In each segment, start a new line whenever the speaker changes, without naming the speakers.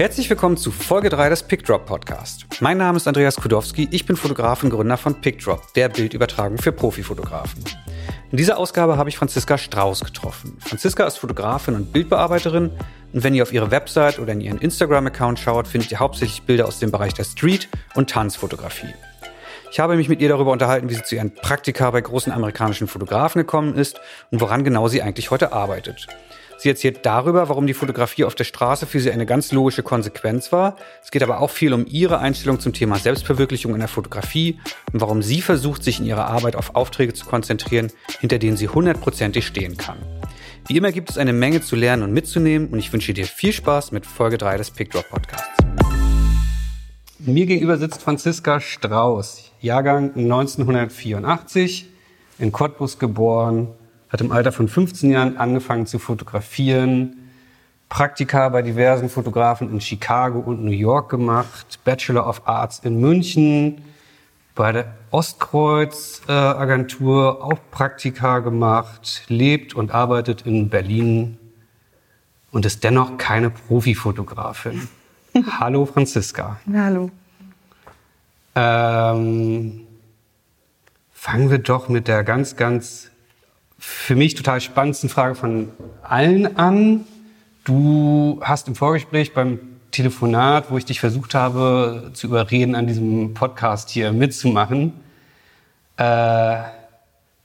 Herzlich willkommen zu Folge 3 des PickDrop Podcast. Mein Name ist Andreas Kudowski, ich bin Fotograf und Gründer von PickDrop, der Bildübertragung für Profifotografen. In dieser Ausgabe habe ich Franziska Strauß getroffen. Franziska ist Fotografin und Bildbearbeiterin und wenn ihr auf ihre Website oder in ihren Instagram-Account schaut, findet ihr hauptsächlich Bilder aus dem Bereich der Street- und Tanzfotografie. Ich habe mich mit ihr darüber unterhalten, wie sie zu ihren Praktika bei großen amerikanischen Fotografen gekommen ist und woran genau sie eigentlich heute arbeitet. Sie erzählt darüber, warum die Fotografie auf der Straße für sie eine ganz logische Konsequenz war. Es geht aber auch viel um ihre Einstellung zum Thema Selbstverwirklichung in der Fotografie und warum sie versucht, sich in ihrer Arbeit auf Aufträge zu konzentrieren, hinter denen sie hundertprozentig stehen kann. Wie immer gibt es eine Menge zu lernen und mitzunehmen und ich wünsche dir viel Spaß mit Folge 3 des PickDrop Podcasts. Mir gegenüber sitzt Franziska Strauß, Jahrgang 1984, in Cottbus geboren, hat im Alter von 15 Jahren angefangen zu fotografieren, Praktika bei diversen Fotografen in Chicago und New York gemacht, Bachelor of Arts in München, bei der Ostkreuz äh, Agentur auch Praktika gemacht, lebt und arbeitet in Berlin und ist dennoch keine Profifotografin. Hallo Franziska.
Hallo.
Ähm, fangen wir doch mit der ganz, ganz für mich total spannendsten Frage von allen an. Du hast im Vorgespräch beim Telefonat, wo ich dich versucht habe zu überreden, an diesem Podcast hier mitzumachen, äh,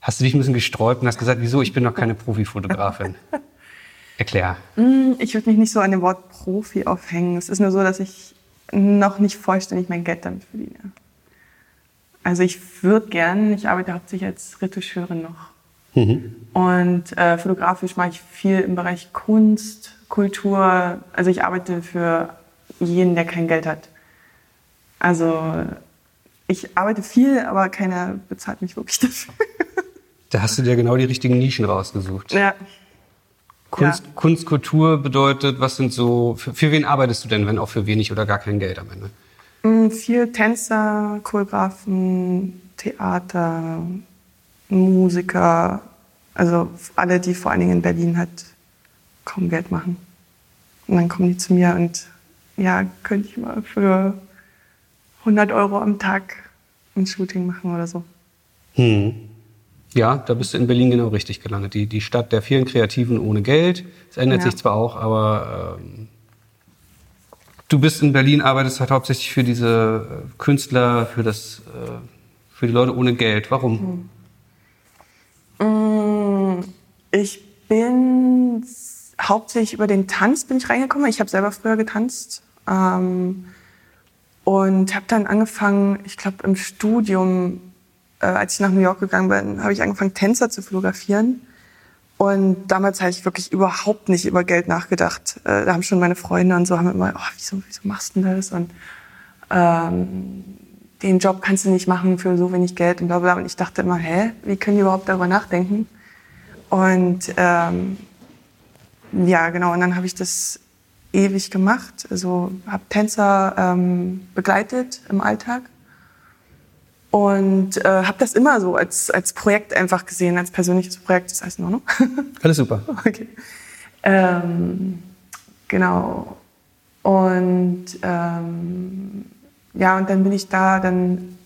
hast du dich ein bisschen gesträubt und hast gesagt, wieso, ich bin noch keine Profifotografin. Erklär.
Mm, ich würde mich nicht so an dem Wort Profi aufhängen. Es ist nur so, dass ich noch nicht vollständig mein Geld damit verdiene. Also ich würde gern, ich arbeite hauptsächlich als Retoucheurin noch Mhm. Und äh, fotografisch mache ich viel im Bereich Kunst, Kultur. Also ich arbeite für jeden, der kein Geld hat. Also ich arbeite viel, aber keiner bezahlt mich wirklich dafür.
Da hast du dir genau die richtigen Nischen rausgesucht.
Ja.
Kunst, ja. Kunst, Kultur bedeutet, was sind so, für, für, wen arbeitest du denn, wenn auch für wenig oder gar kein Geld am Ende?
Mm, viel Tänzer, Choreografen, Theater, Musiker, also alle, die vor allen Dingen in Berlin halt kaum Geld machen. Und dann kommen die zu mir und ja, könnte ich mal für 100 Euro am Tag ein Shooting machen oder so.
Hm. Ja, da bist du in Berlin genau richtig gelandet. Die, die Stadt der vielen Kreativen ohne Geld. Es ändert ja. sich zwar auch, aber ähm, du bist in Berlin, arbeitest halt hauptsächlich für diese äh, Künstler, für das, äh, für die Leute ohne Geld. Warum? Hm.
Mm, ich bin hauptsächlich über den Tanz bin ich reingekommen. Ich habe selber früher getanzt ähm, und habe dann angefangen, ich glaube im Studium, äh, als ich nach New York gegangen bin, habe ich angefangen Tänzer zu fotografieren. Und damals habe ich wirklich überhaupt nicht über Geld nachgedacht. Äh, da haben schon meine Freunde und so haben immer, oh, wieso, wieso machst du denn das? Und ähm, den Job kannst du nicht machen für so wenig Geld und bla bla. Und ich dachte immer, hä, wie können die überhaupt darüber nachdenken? Und ähm, ja, genau, und dann habe ich das ewig gemacht. Also habe Tänzer ähm, begleitet im Alltag und äh, habe das immer so als, als Projekt einfach gesehen, als persönliches Projekt. Das heißt in Ordnung?
Alles super.
Okay. Ähm, genau. Und ähm, ja, und dann bin ich da dann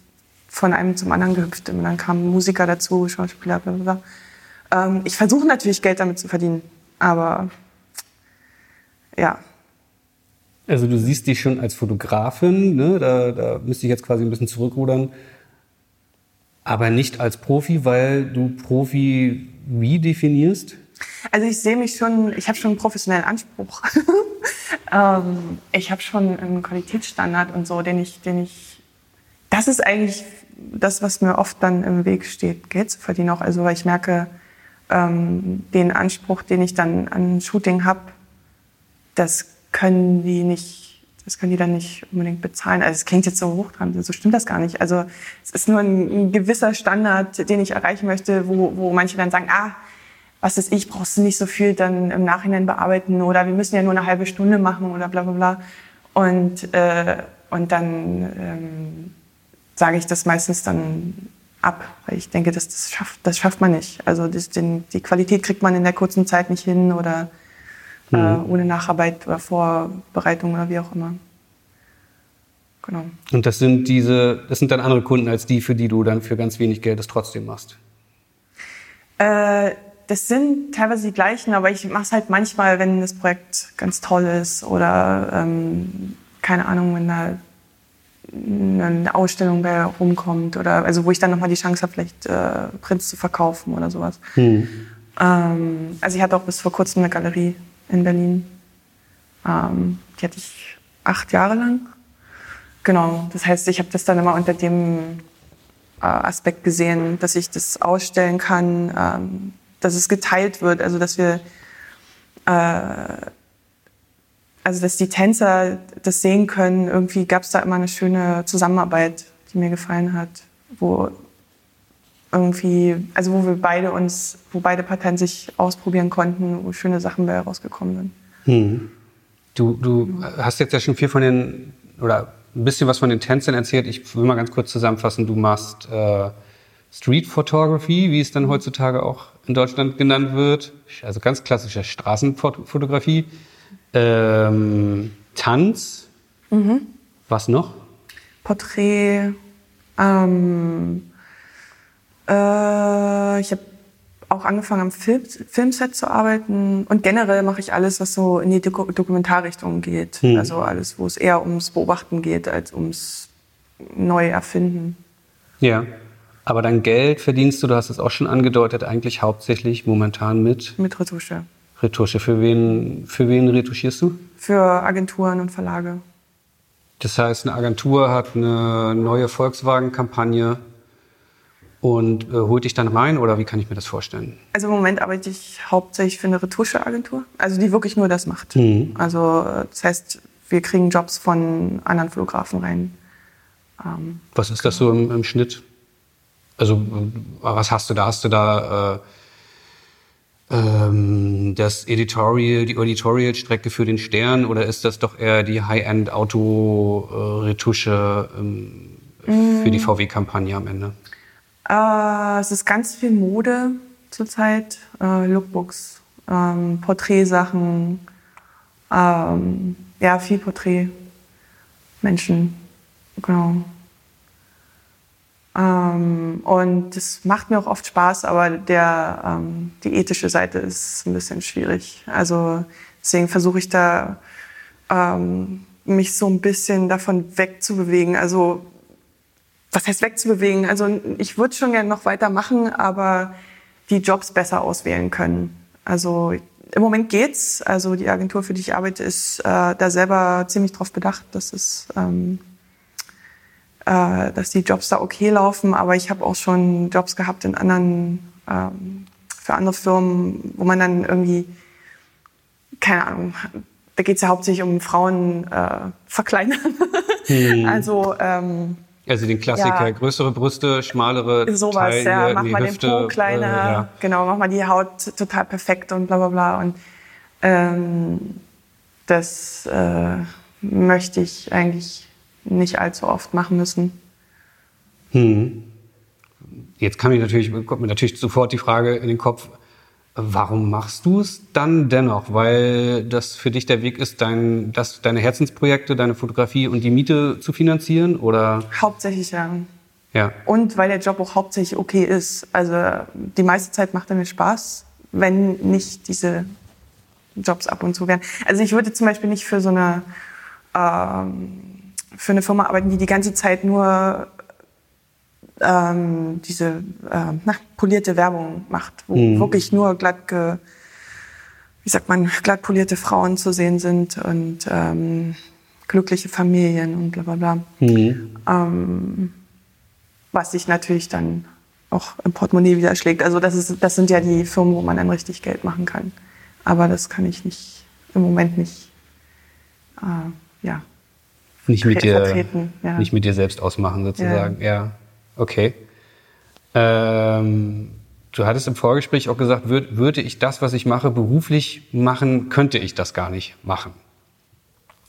von einem zum anderen gehüpft. Und dann kamen Musiker dazu, Schauspieler, bla bla bla. Ähm, ich versuche natürlich Geld damit zu verdienen, aber ja.
Also du siehst dich schon als Fotografin, ne? da, da müsste ich jetzt quasi ein bisschen zurückrudern, aber nicht als Profi, weil du Profi wie definierst?
Also ich sehe mich schon, ich habe schon einen professionellen Anspruch. ähm, ich habe schon einen Qualitätsstandard und so, den ich, den ich, das ist eigentlich das, was mir oft dann im Weg steht, Geld zu verdienen auch. Also weil ich merke, ähm, den Anspruch, den ich dann an Shooting habe, das können die nicht, das können die dann nicht unbedingt bezahlen. Also es klingt jetzt so hoch dran, so stimmt das gar nicht. Also es ist nur ein, ein gewisser Standard, den ich erreichen möchte, wo, wo manche dann sagen, ah, was ist ich, brauchst du nicht so viel dann im Nachhinein bearbeiten oder wir müssen ja nur eine halbe Stunde machen oder bla bla bla. Und, äh, und dann ähm, sage ich das meistens dann ab, weil ich denke, das, das, schafft, das schafft man nicht. Also das, den, die Qualität kriegt man in der kurzen Zeit nicht hin oder mhm. äh, ohne Nacharbeit oder Vorbereitung oder wie auch immer.
Genau. Und das sind diese, das sind dann andere Kunden als die, für die du dann für ganz wenig Geld das trotzdem machst?
Äh, das sind teilweise die gleichen, aber ich mache es halt manchmal, wenn das Projekt ganz toll ist oder ähm, keine Ahnung, wenn da eine Ausstellung bei rumkommt oder also wo ich dann nochmal die Chance habe, vielleicht äh, Prints zu verkaufen oder sowas. Hm. Ähm, also ich hatte auch bis vor kurzem eine Galerie in Berlin. Ähm, die hatte ich acht Jahre lang. Genau, das heißt, ich habe das dann immer unter dem äh, Aspekt gesehen, dass ich das ausstellen kann, ähm, dass es geteilt wird, also dass wir äh, also dass die Tänzer das sehen können. Irgendwie gab es da immer eine schöne Zusammenarbeit, die mir gefallen hat, wo irgendwie, also wo wir beide uns, wo beide Parteien sich ausprobieren konnten, wo schöne Sachen bei rausgekommen sind. Hm.
Du, du hast jetzt ja schon viel von den, oder ein bisschen was von den Tänzern erzählt. Ich will mal ganz kurz zusammenfassen. Du machst äh, Street Photography, wie es dann heutzutage auch in Deutschland genannt wird. Also ganz klassische Straßenfotografie. Ähm, Tanz. Mhm. Was noch?
Porträt. Ähm, äh, ich habe auch angefangen am Film, Filmset zu arbeiten und generell mache ich alles, was so in die Doku Dokumentarrichtung geht. Mhm. Also alles, wo es eher ums Beobachten geht als ums neue Erfinden.
Ja. Aber dein Geld verdienst du, du hast es auch schon angedeutet, eigentlich hauptsächlich momentan mit?
Mit Retusche.
Retusche. Für wen, für wen retuschierst du?
Für Agenturen und Verlage.
Das heißt, eine Agentur hat eine neue Volkswagen-Kampagne und äh, holt dich dann rein oder wie kann ich mir das vorstellen?
Also im Moment arbeite ich hauptsächlich für eine Retuscheagentur, also die wirklich nur das macht. Mhm. Also das heißt, wir kriegen Jobs von anderen Fotografen rein.
Ähm, was ist das so im, im, Schnitt? Also was hast du da? Hast du da äh, ähm, das Editorial, die Editorial-Strecke für den Stern oder ist das doch eher die High-End-Auto-Retusche ähm, mm. für die mm. VW-Kampagne am Ende?
Äh, es ist ganz viel Mode zurzeit, äh, Lookbooks, ähm, Porträtsachen, ähm, ja, viel Porträt, Menschen, genau. Ähm, und das macht mir auch oft Spaß, aber der, ähm, die ethische Seite ist ein bisschen schwierig. Also deswegen versuche ich da ähm, mich so ein bisschen davon wegzubewegen. Also was heißt wegzubewegen? Also ich würde schon gerne noch weitermachen, aber die Jobs besser auswählen können. Also im Moment geht's. Also die Agentur, für die ich arbeite, ist äh, da selber ziemlich drauf bedacht, dass es ähm, äh, dass die Jobs da okay laufen. Aber ich habe auch schon Jobs gehabt in anderen, ähm, für andere Firmen, wo man dann irgendwie, keine Ahnung, da geht es ja hauptsächlich um Frauen äh, verkleinern. Hm. Also ähm,
also den Klassiker, ja, größere Brüste, schmalere
Sowas, Teil, ja. Mach mal Hüfte, den Po kleiner, äh, ja. genau, mach mal die Haut total perfekt und bla bla bla. Und ähm, das äh, möchte ich eigentlich nicht allzu oft machen müssen.
Hm. Jetzt kann ich natürlich, kommt mir natürlich sofort die Frage in den Kopf, warum machst du es dann dennoch? Weil das für dich der Weg ist, dein, das, deine Herzensprojekte, deine Fotografie und die Miete zu finanzieren? Oder?
Hauptsächlich ja. Ja. Und weil der Job auch hauptsächlich okay ist. Also die meiste Zeit macht er mir Spaß, wenn nicht diese Jobs ab und zu wären. Also ich würde zum Beispiel nicht für so eine ähm, für eine Firma arbeiten, die die ganze Zeit nur ähm, diese äh, na, polierte Werbung macht, wo mhm. wirklich nur glatt, ge, wie sagt man, glatt polierte Frauen zu sehen sind und ähm, glückliche Familien und bla bla bla. Mhm. Ähm, was sich natürlich dann auch im Portemonnaie widerschlägt. Also das, ist, das sind ja die Firmen, wo man dann richtig Geld machen kann. Aber das kann ich nicht im Moment nicht. Äh, ja,
nicht mit dir, ja. nicht mit dir selbst ausmachen sozusagen. Ja, ja. okay. Ähm, du hattest im Vorgespräch auch gesagt, würd, würde ich das, was ich mache, beruflich machen, könnte ich das gar nicht machen.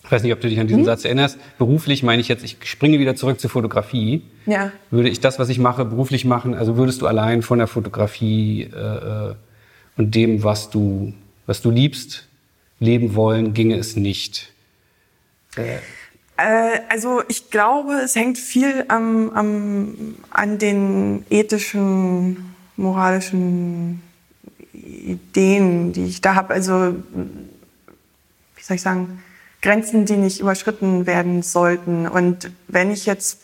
Ich weiß nicht, ob du dich an diesen hm? Satz erinnerst. Beruflich meine ich jetzt, ich springe wieder zurück zur Fotografie. Ja. Würde ich das, was ich mache, beruflich machen, also würdest du allein von der Fotografie äh, äh und dem, was du, was du liebst, leben wollen, ginge es nicht?
Äh. Also ich glaube, es hängt viel am, am, an den ethischen, moralischen Ideen, die ich da habe. Also wie soll ich sagen, Grenzen, die nicht überschritten werden sollten. Und wenn ich jetzt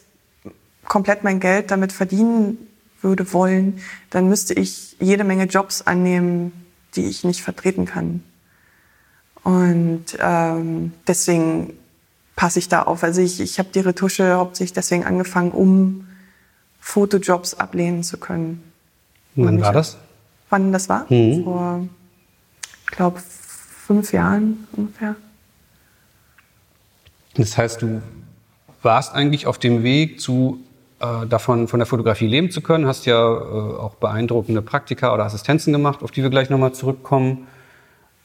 komplett mein Geld damit verdienen würde wollen, dann müsste ich jede Menge Jobs annehmen, die ich nicht vertreten kann. Und ähm, deswegen passe ich da auf. Also ich, ich habe die Retusche hauptsächlich deswegen angefangen, um Fotojobs ablehnen zu können.
Wann war das?
Wann das war? Mhm. Vor, ich glaube, fünf Jahren ungefähr.
Das heißt, du warst eigentlich auf dem Weg zu äh, davon von der Fotografie leben zu können, hast ja äh, auch beeindruckende Praktika oder Assistenzen gemacht, auf die wir gleich nochmal zurückkommen.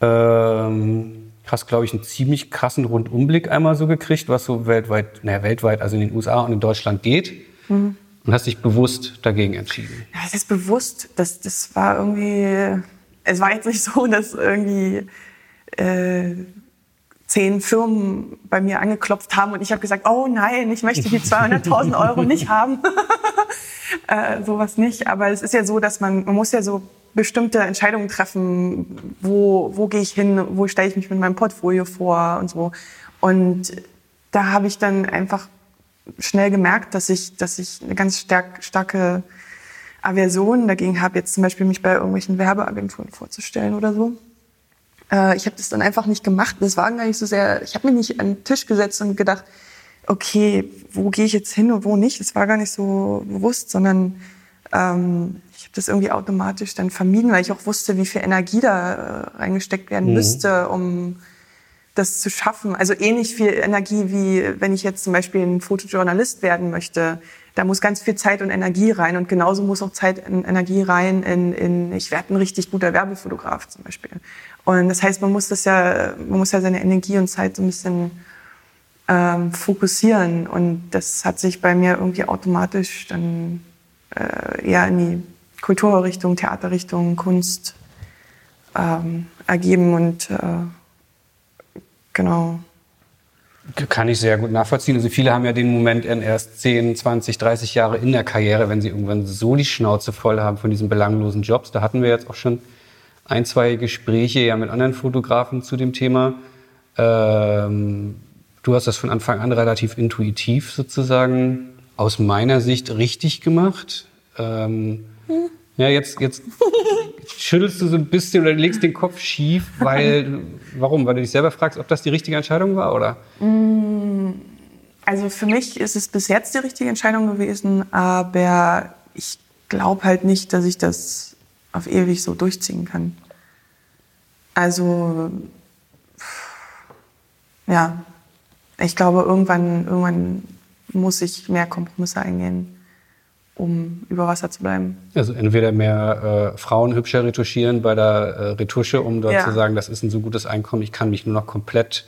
Ähm, hast, glaube ich, einen ziemlich krassen Rundumblick einmal so gekriegt, was so weltweit, naja, weltweit, also in den USA und in Deutschland geht. Mhm. Und hast dich bewusst dagegen entschieden.
Ja, das ist bewusst. Das, das war irgendwie, es war jetzt nicht so, dass irgendwie äh, zehn Firmen bei mir angeklopft haben und ich habe gesagt, oh nein, ich möchte die 200.000 Euro nicht haben. äh, sowas nicht. Aber es ist ja so, dass man, man muss ja so bestimmte Entscheidungen treffen, wo, wo gehe ich hin, wo stelle ich mich mit meinem Portfolio vor und so. Und da habe ich dann einfach schnell gemerkt, dass ich, dass ich eine ganz stark, starke Aversion dagegen habe, jetzt zum Beispiel mich bei irgendwelchen Werbeagenturen vorzustellen oder so. Äh, ich habe das dann einfach nicht gemacht. Das war gar nicht so sehr, ich habe mich nicht an den Tisch gesetzt und gedacht, okay, wo gehe ich jetzt hin und wo nicht. Das war gar nicht so bewusst, sondern ähm, ich habe das irgendwie automatisch dann vermieden, weil ich auch wusste, wie viel Energie da äh, reingesteckt werden mhm. müsste, um das zu schaffen. Also ähnlich viel Energie wie wenn ich jetzt zum Beispiel ein Fotojournalist werden möchte. Da muss ganz viel Zeit und Energie rein und genauso muss auch Zeit und Energie rein in, in ich werde ein richtig guter Werbefotograf zum Beispiel. Und das heißt, man muss das ja, man muss ja seine Energie und Zeit so ein bisschen ähm, fokussieren und das hat sich bei mir irgendwie automatisch dann äh, eher in die Kulturrichtung, Theaterrichtung, Kunst ähm, ergeben und äh, Genau.
Kann ich sehr gut nachvollziehen. Also viele haben ja den Moment erst 10, 20, 30 Jahre in der Karriere, wenn sie irgendwann so die Schnauze voll haben von diesen belanglosen Jobs. Da hatten wir jetzt auch schon ein, zwei Gespräche ja mit anderen Fotografen zu dem Thema. Ähm, du hast das von Anfang an relativ intuitiv sozusagen aus meiner Sicht richtig gemacht. Ähm, hm. Ja, jetzt, jetzt schüttelst du so ein bisschen oder legst den Kopf schief, weil, warum? Weil du dich selber fragst, ob das die richtige Entscheidung war, oder? Mm,
also für mich ist es bis jetzt die richtige Entscheidung gewesen, aber ich glaube halt nicht, dass ich das auf ewig so durchziehen kann. Also, ja, ich glaube, irgendwann, irgendwann muss ich mehr Kompromisse eingehen um über Wasser zu bleiben.
Also entweder mehr äh, Frauen hübscher retuschieren bei der äh, Retusche, um dort ja. zu sagen, das ist ein so gutes Einkommen, ich kann mich nur noch komplett,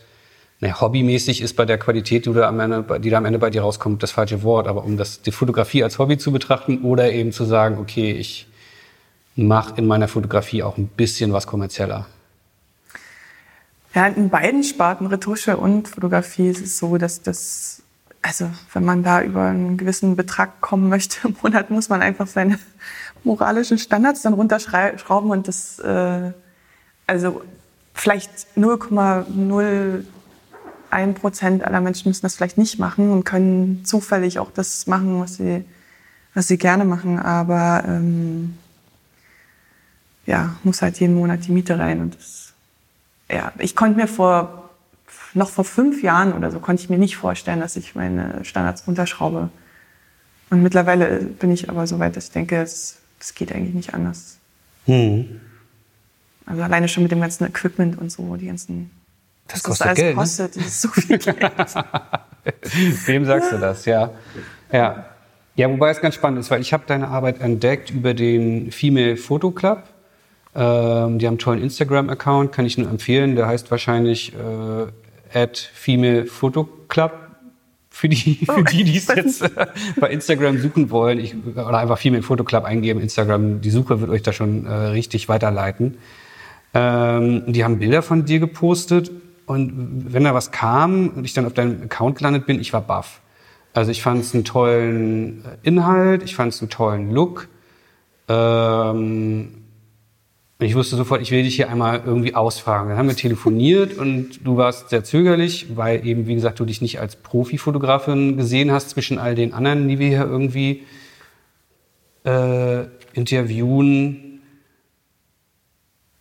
ne, hobbymäßig ist bei der Qualität, die da, am Ende, die da am Ende bei dir rauskommt, das falsche Wort, aber um das, die Fotografie als Hobby zu betrachten oder eben zu sagen, okay, ich mache in meiner Fotografie auch ein bisschen was kommerzieller.
Ja, in beiden Sparten, Retusche und Fotografie, ist es so, dass das also wenn man da über einen gewissen Betrag kommen möchte im Monat, muss man einfach seine moralischen Standards dann runterschrauben und das, äh, also vielleicht 0,01 Prozent aller Menschen müssen das vielleicht nicht machen und können zufällig auch das machen, was sie, was sie gerne machen, aber ähm, ja, muss halt jeden Monat die Miete rein und das, ja, ich konnte mir vor noch vor fünf Jahren oder so konnte ich mir nicht vorstellen, dass ich meine Standards runterschraube. Und mittlerweile bin ich aber so weit, dass ich denke, es, es geht eigentlich nicht anders. Hm. Also alleine schon mit dem ganzen Equipment und so, die ganzen.
Das kostet alles Geld. Ne? Kostet, das ist so viel Geld. Wem sagst du das? Ja. Ja. Ja, wobei es ganz spannend ist, weil ich habe deine Arbeit entdeckt über den Female Photo Club. Ähm, die haben einen tollen Instagram-Account, kann ich nur empfehlen. Der heißt wahrscheinlich äh, at Female Photo Club für die, für die, die es jetzt äh, bei Instagram suchen wollen. Ich, oder einfach Female Photo Club eingeben. Instagram, die Suche wird euch da schon äh, richtig weiterleiten. Ähm, die haben Bilder von dir gepostet und wenn da was kam und ich dann auf deinem Account gelandet bin, ich war baff. Also ich fand es einen tollen äh, Inhalt, ich fand es einen tollen Look. Ähm, und ich wusste sofort, ich will dich hier einmal irgendwie ausfragen. Dann haben wir telefoniert und du warst sehr zögerlich, weil eben, wie gesagt, du dich nicht als Profifotografin gesehen hast zwischen all den anderen, die wir hier irgendwie äh, interviewen.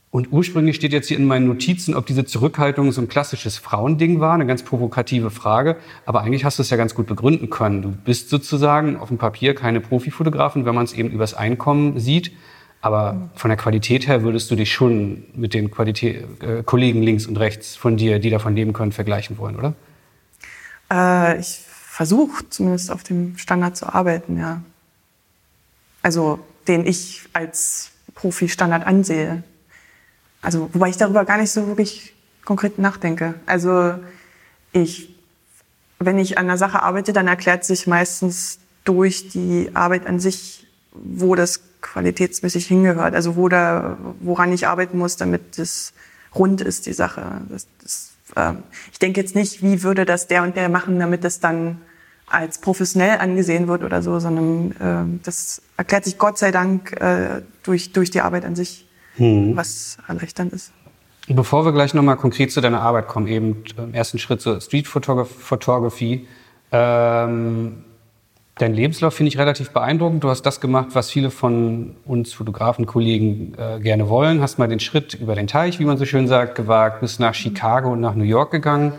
Und ursprünglich steht jetzt hier in meinen Notizen, ob diese Zurückhaltung so ein klassisches Frauending war, eine ganz provokative Frage. Aber eigentlich hast du es ja ganz gut begründen können. Du bist sozusagen auf dem Papier keine Profifotografin, wenn man es eben übers Einkommen sieht. Aber von der Qualität her würdest du dich schon mit den Qualität, äh, Kollegen links und rechts von dir, die davon leben können, vergleichen wollen, oder?
Äh, ich versuche zumindest auf dem Standard zu arbeiten, ja. Also den ich als Profi-Standard ansehe. Also, wobei ich darüber gar nicht so wirklich konkret nachdenke. Also, ich, wenn ich an einer Sache arbeite, dann erklärt sich meistens durch die Arbeit an sich, wo das qualitätsmäßig hingehört. Also, wo da, woran ich arbeiten muss, damit das rund ist, die Sache. Das, das, äh, ich denke jetzt nicht, wie würde das der und der machen, damit das dann als professionell angesehen wird oder so, sondern äh, das erklärt sich Gott sei Dank äh, durch, durch die Arbeit an sich hm. was erleichternd ist.
Bevor wir gleich nochmal konkret zu deiner Arbeit kommen, eben im ersten Schritt zur Street Photography. Ähm, dein Lebenslauf finde ich relativ beeindruckend. Du hast das gemacht, was viele von uns Fotografenkollegen äh, gerne wollen. Hast mal den Schritt über den Teich, wie man so schön sagt, gewagt, bist nach Chicago und nach New York gegangen.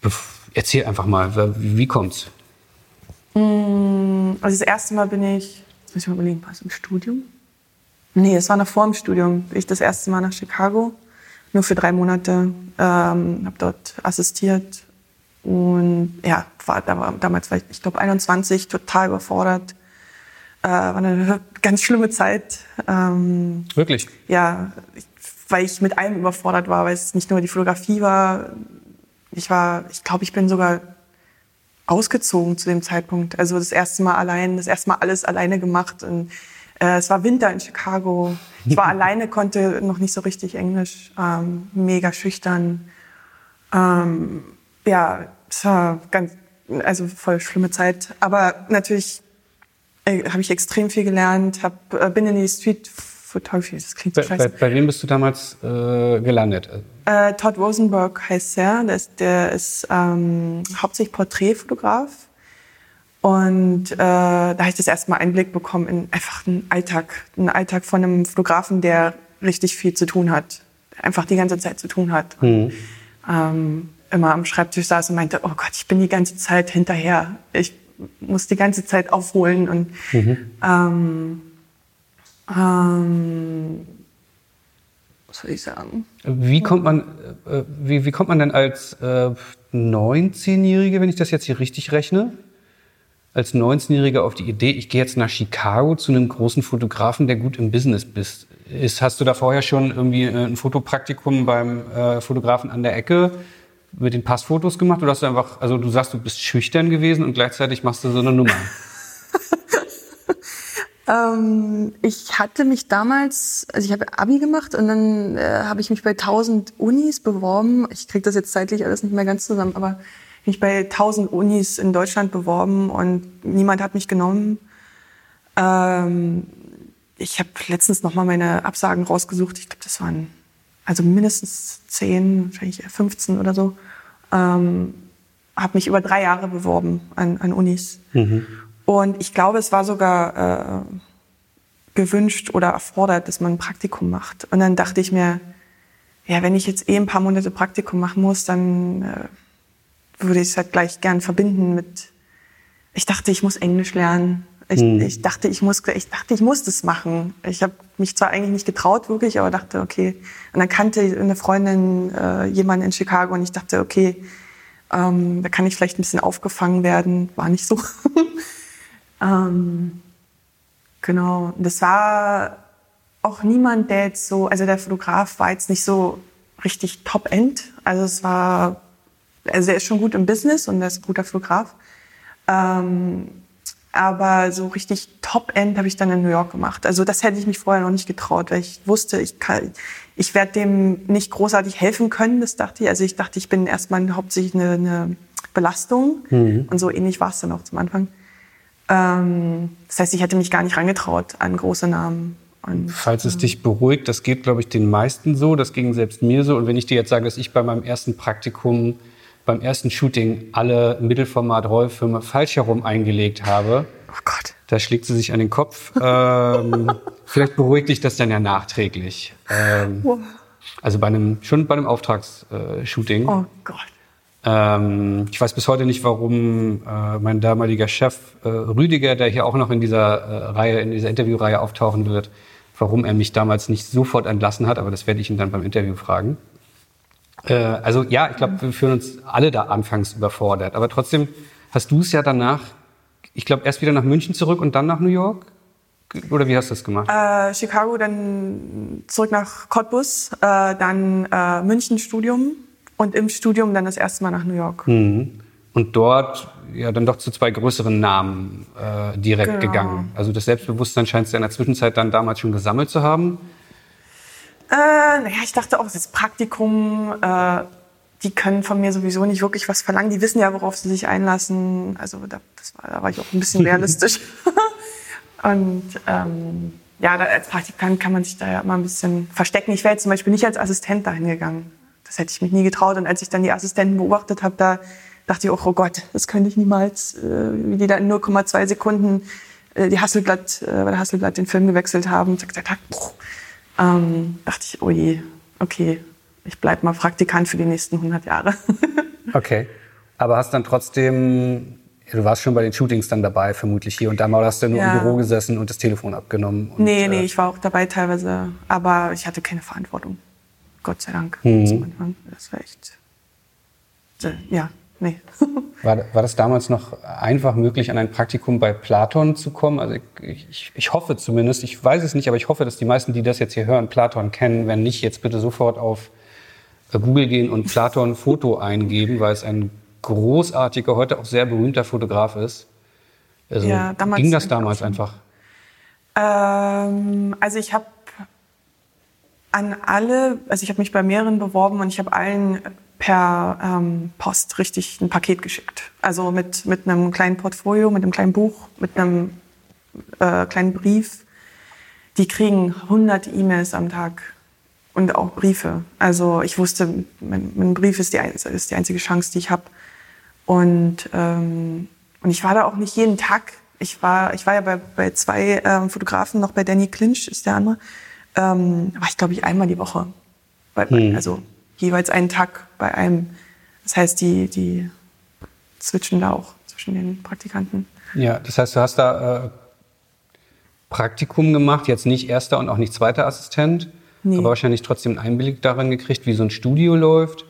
Bef Erzähl einfach mal, wie kommt's?
Mm, also das erste Mal bin ich, muss ich mal überlegen, was im Studium? Nee, es war noch vor dem Studium. Ich das erste Mal nach Chicago, nur für drei Monate, ähm, habe dort assistiert und ja, war, da war, damals war ich, ich glaube, 21, total überfordert. Äh, war eine ganz schlimme Zeit.
Ähm, Wirklich?
Ja, weil ich mit allem überfordert war, weil es nicht nur die Fotografie war. Ich war, ich glaube, ich bin sogar ausgezogen zu dem Zeitpunkt. Also das erste Mal allein, das erste Mal alles alleine gemacht und äh, es war Winter in Chicago. Ich war alleine, konnte noch nicht so richtig Englisch, ähm, mega schüchtern. Ähm, ja, es war ganz, also voll schlimme Zeit. Aber natürlich äh, habe ich extrem viel gelernt, hab, äh, bin in die Street Photography, das klingt
so bei, scheiße. Bei, bei wem bist du damals äh, gelandet?
Äh, Todd Rosenberg heißt er, der ist, der ist ähm, hauptsächlich Porträtfotograf und äh, da habe ich das erste Mal Einblick bekommen in einfach einen Alltag, einen Alltag von einem Fotografen, der richtig viel zu tun hat, einfach die ganze Zeit zu tun hat. Mhm. Ähm, immer am Schreibtisch saß und meinte, oh Gott, ich bin die ganze Zeit hinterher. Ich muss die ganze Zeit aufholen und mhm. ähm, ähm, was soll ich sagen?
Wie kommt man, äh, wie, wie kommt man denn als äh, 19-Jährige, wenn ich das jetzt hier richtig rechne, als 19-Jähriger auf die Idee, ich gehe jetzt nach Chicago zu einem großen Fotografen, der gut im Business ist. Hast du da vorher schon irgendwie äh, ein Fotopraktikum beim äh, Fotografen an der Ecke mit den Passfotos gemacht? Oder hast du einfach, also du sagst, du bist schüchtern gewesen und gleichzeitig machst du so eine Nummer?
ähm, ich hatte mich damals, also ich habe Abi gemacht und dann äh, habe ich mich bei 1000 Unis beworben. Ich kriege das jetzt zeitlich alles nicht mehr ganz zusammen, aber mich bei 1000 Unis in Deutschland beworben und niemand hat mich genommen. Ähm, ich habe letztens noch mal meine Absagen rausgesucht. Ich glaube, das waren also mindestens 10, wahrscheinlich 15 oder so. Ähm, habe mich über drei Jahre beworben an, an Unis. Mhm. Und ich glaube, es war sogar äh, gewünscht oder erfordert, dass man ein Praktikum macht. Und dann dachte ich mir, ja, wenn ich jetzt eh ein paar Monate Praktikum machen muss, dann äh, würde ich es halt gleich gern verbinden mit, ich dachte, ich muss Englisch lernen. Ich, hm. ich dachte, ich muss, ich dachte, ich muss das machen. Ich habe mich zwar eigentlich nicht getraut, wirklich, aber dachte, okay. Und dann kannte eine Freundin äh, jemanden in Chicago und ich dachte, okay, ähm, da kann ich vielleicht ein bisschen aufgefangen werden. War nicht so. ähm, genau. Das war auch niemand, der jetzt so, also der Fotograf war jetzt nicht so richtig Top-End. Also es war also er ist schon gut im Business und er ist ein guter Fotograf. Ähm, Aber so richtig Top-End habe ich dann in New York gemacht. Also das hätte ich mich vorher noch nicht getraut, weil ich wusste, ich, kann, ich werde dem nicht großartig helfen können. Das dachte ich. Also ich dachte, ich bin erstmal hauptsächlich eine, eine Belastung. Mhm. Und so ähnlich war es dann auch zum Anfang. Ähm, das heißt, ich hätte mich gar nicht rangetraut an große Namen.
Und, Falls es dich beruhigt, das geht, glaube ich, den meisten so. Das ging selbst mir so. Und wenn ich dir jetzt sage, dass ich bei meinem ersten Praktikum beim ersten Shooting alle Mittelformat-Rollfilme falsch herum eingelegt habe. Oh Gott. Da schlägt sie sich an den Kopf. ähm, vielleicht beruhigt dich das dann ja nachträglich. Ähm, wow. Also bei einem, schon bei einem Auftragsshooting.
oh Gott.
Ähm, ich weiß bis heute nicht, warum äh, mein damaliger Chef äh, Rüdiger, der hier auch noch in dieser äh, Reihe, in dieser Interviewreihe auftauchen wird, warum er mich damals nicht sofort entlassen hat, aber das werde ich ihn dann beim Interview fragen. Äh, also ja, ich glaube, wir fühlen uns alle da anfangs überfordert. Aber trotzdem hast du es ja danach, ich glaube, erst wieder nach München zurück und dann nach New York? Oder wie hast du das gemacht?
Äh, Chicago, dann zurück nach Cottbus, äh, dann äh, München Studium und im Studium dann das erste Mal nach New York.
Mhm. Und dort ja dann doch zu zwei größeren Namen äh, direkt genau. gegangen. Also das Selbstbewusstsein scheint du in der Zwischenzeit dann damals schon gesammelt zu haben.
Äh, naja, ich dachte auch, das Praktikum, äh, die können von mir sowieso nicht wirklich was verlangen. Die wissen ja, worauf sie sich einlassen. Also da, das war, da war ich auch ein bisschen realistisch. Und ähm, ja, da, als Praktikant kann man sich da ja immer ein bisschen verstecken. Ich wäre jetzt zum Beispiel nicht als Assistent dahin gegangen. Das hätte ich mich nie getraut. Und als ich dann die Assistenten beobachtet habe, da dachte ich auch, oh Gott, das könnte ich niemals, äh, wie die da in 0,2 Sekunden äh, die Hasselblatt, äh, bei der Hasselblatt den Film gewechselt haben. Zack, zack, zack, ähm, dachte ich, oh je, okay, ich bleibe mal Praktikant für die nächsten 100 Jahre.
okay, aber hast dann trotzdem, du warst schon bei den Shootings dann dabei, vermutlich hier und da mal hast du nur ja. im Büro gesessen und das Telefon abgenommen. Und,
nee, nee, äh, ich war auch dabei teilweise, aber ich hatte keine Verantwortung. Gott sei Dank. Mhm. Das war echt, äh, ja, Nee.
War, war das damals noch einfach möglich, an ein Praktikum bei Platon zu kommen? Also ich, ich, ich, hoffe zumindest, ich weiß es nicht, aber ich hoffe, dass die meisten, die das jetzt hier hören, Platon kennen. Wenn nicht, jetzt bitte sofort auf äh, Google gehen und Platon Foto eingeben, weil es ein großartiger, heute auch sehr berühmter Fotograf ist. Also ja, ging das damals einfach?
Ähm, also ich habe an alle, also ich habe mich bei mehreren beworben und ich habe allen per ähm, Post richtig ein Paket geschickt. Also mit, mit einem kleinen Portfolio, mit einem kleinen Buch, mit einem äh, kleinen Brief. Die kriegen 100 E-Mails am Tag und auch Briefe. Also ich wusste, mein, mein Brief ist die, ist die einzige Chance, die ich habe. Und, ähm, und ich war da auch nicht jeden Tag. Ich war, ich war ja bei, bei zwei ähm, Fotografen, noch bei Danny Clinch ist der andere. Ähm, war ich, glaube ich, einmal die Woche. Bei, hm. Also jeweils einen Tag bei einem. Das heißt, die, die switchen da auch zwischen den Praktikanten.
Ja, das heißt, du hast da äh, Praktikum gemacht, jetzt nicht erster und auch nicht zweiter Assistent, nee. aber wahrscheinlich trotzdem einen Einblick daran gekriegt, wie so ein Studio läuft.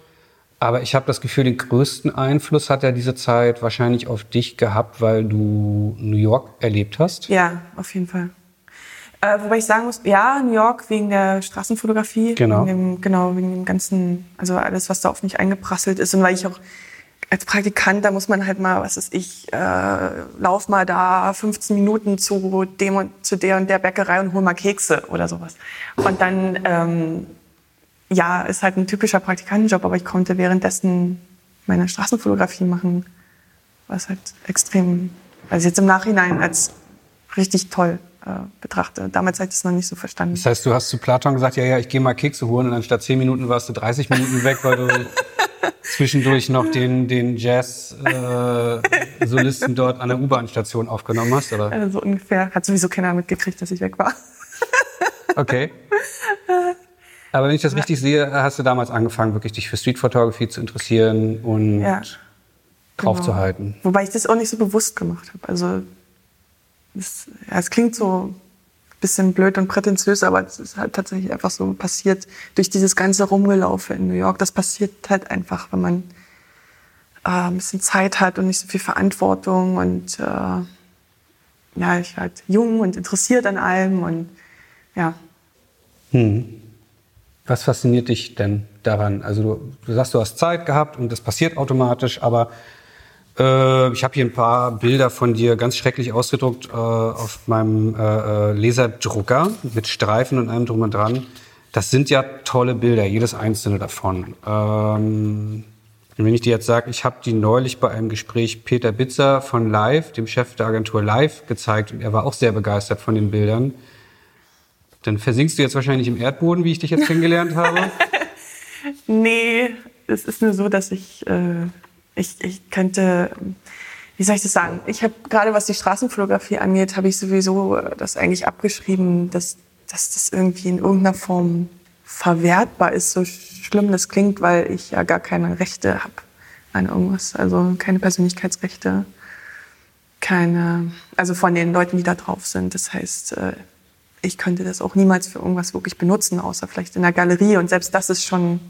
Aber ich habe das Gefühl, den größten Einfluss hat ja diese Zeit wahrscheinlich auf dich gehabt, weil du New York erlebt hast.
Ja, auf jeden Fall. Äh, wobei ich sagen muss, ja, New York wegen der Straßenfotografie.
Genau.
Wegen dem, genau, wegen dem ganzen, also alles, was da auf mich eingeprasselt ist. Und weil ich auch als Praktikant, da muss man halt mal, was ist ich, äh, lauf mal da 15 Minuten zu dem und zu der und der Bäckerei und hol mal Kekse oder sowas. Und dann, ähm, ja, ist halt ein typischer Praktikantenjob, aber ich konnte währenddessen meine Straßenfotografie machen, was halt extrem, also jetzt im Nachhinein als richtig toll äh, betrachte. Damals habe ich das noch nicht so verstanden.
Das heißt, du hast zu Platon gesagt, ja, ja, ich gehe mal Kekse holen und anstatt zehn Minuten warst du 30 Minuten weg, weil du zwischendurch noch den, den Jazz-Solisten äh, dort an der U-Bahn-Station aufgenommen hast, oder?
Also so ungefähr. Hat sowieso keiner mitgekriegt, dass ich weg war.
okay. Aber wenn ich das richtig sehe, hast du damals angefangen, wirklich dich für Street Photography zu interessieren und ja, genau. zu halten.
Wobei ich das auch nicht so bewusst gemacht habe. Also es, ja, es klingt so ein bisschen blöd und prätentiös, aber es ist halt tatsächlich einfach so passiert durch dieses ganze Rumgelaufe in New York. Das passiert halt einfach, wenn man äh, ein bisschen Zeit hat und nicht so viel Verantwortung und äh, ja, ich halt jung und interessiert an allem und ja.
Hm. Was fasziniert dich denn daran? Also du, du sagst, du hast Zeit gehabt und das passiert automatisch, aber Äh, ich habe hier ein paar Bilder von dir ganz schrecklich ausgedruckt äh, auf meinem äh, äh, Laserdrucker mit Streifen und allem drum und dran. Das sind ja tolle Bilder, jedes einzelne davon. Ähm, wenn ich dir jetzt sage, ich habe die neulich bei einem Gespräch Peter Bitzer von Live, dem Chef der Agentur Live, gezeigt und er war auch sehr begeistert von den Bildern. Dann versinkst du jetzt wahrscheinlich im Erdboden, wie ich dich jetzt kennengelernt habe.
nee, es ist nur so, dass ich, äh, ich, ich könnte, wie soll ich das sagen? Ich habe gerade, was die Straßenfotografie angeht, habe ich sowieso das eigentlich abgeschrieben, dass, dass das irgendwie in irgendeiner Form verwertbar ist, so schlimm das klingt, weil ich ja gar keine Rechte habe an irgendwas, also keine Persönlichkeitsrechte, keine, also von den Leuten, die da drauf sind. Das heißt, äh, ich könnte das auch niemals für irgendwas wirklich benutzen, außer vielleicht in der Galerie. Und selbst das ist schon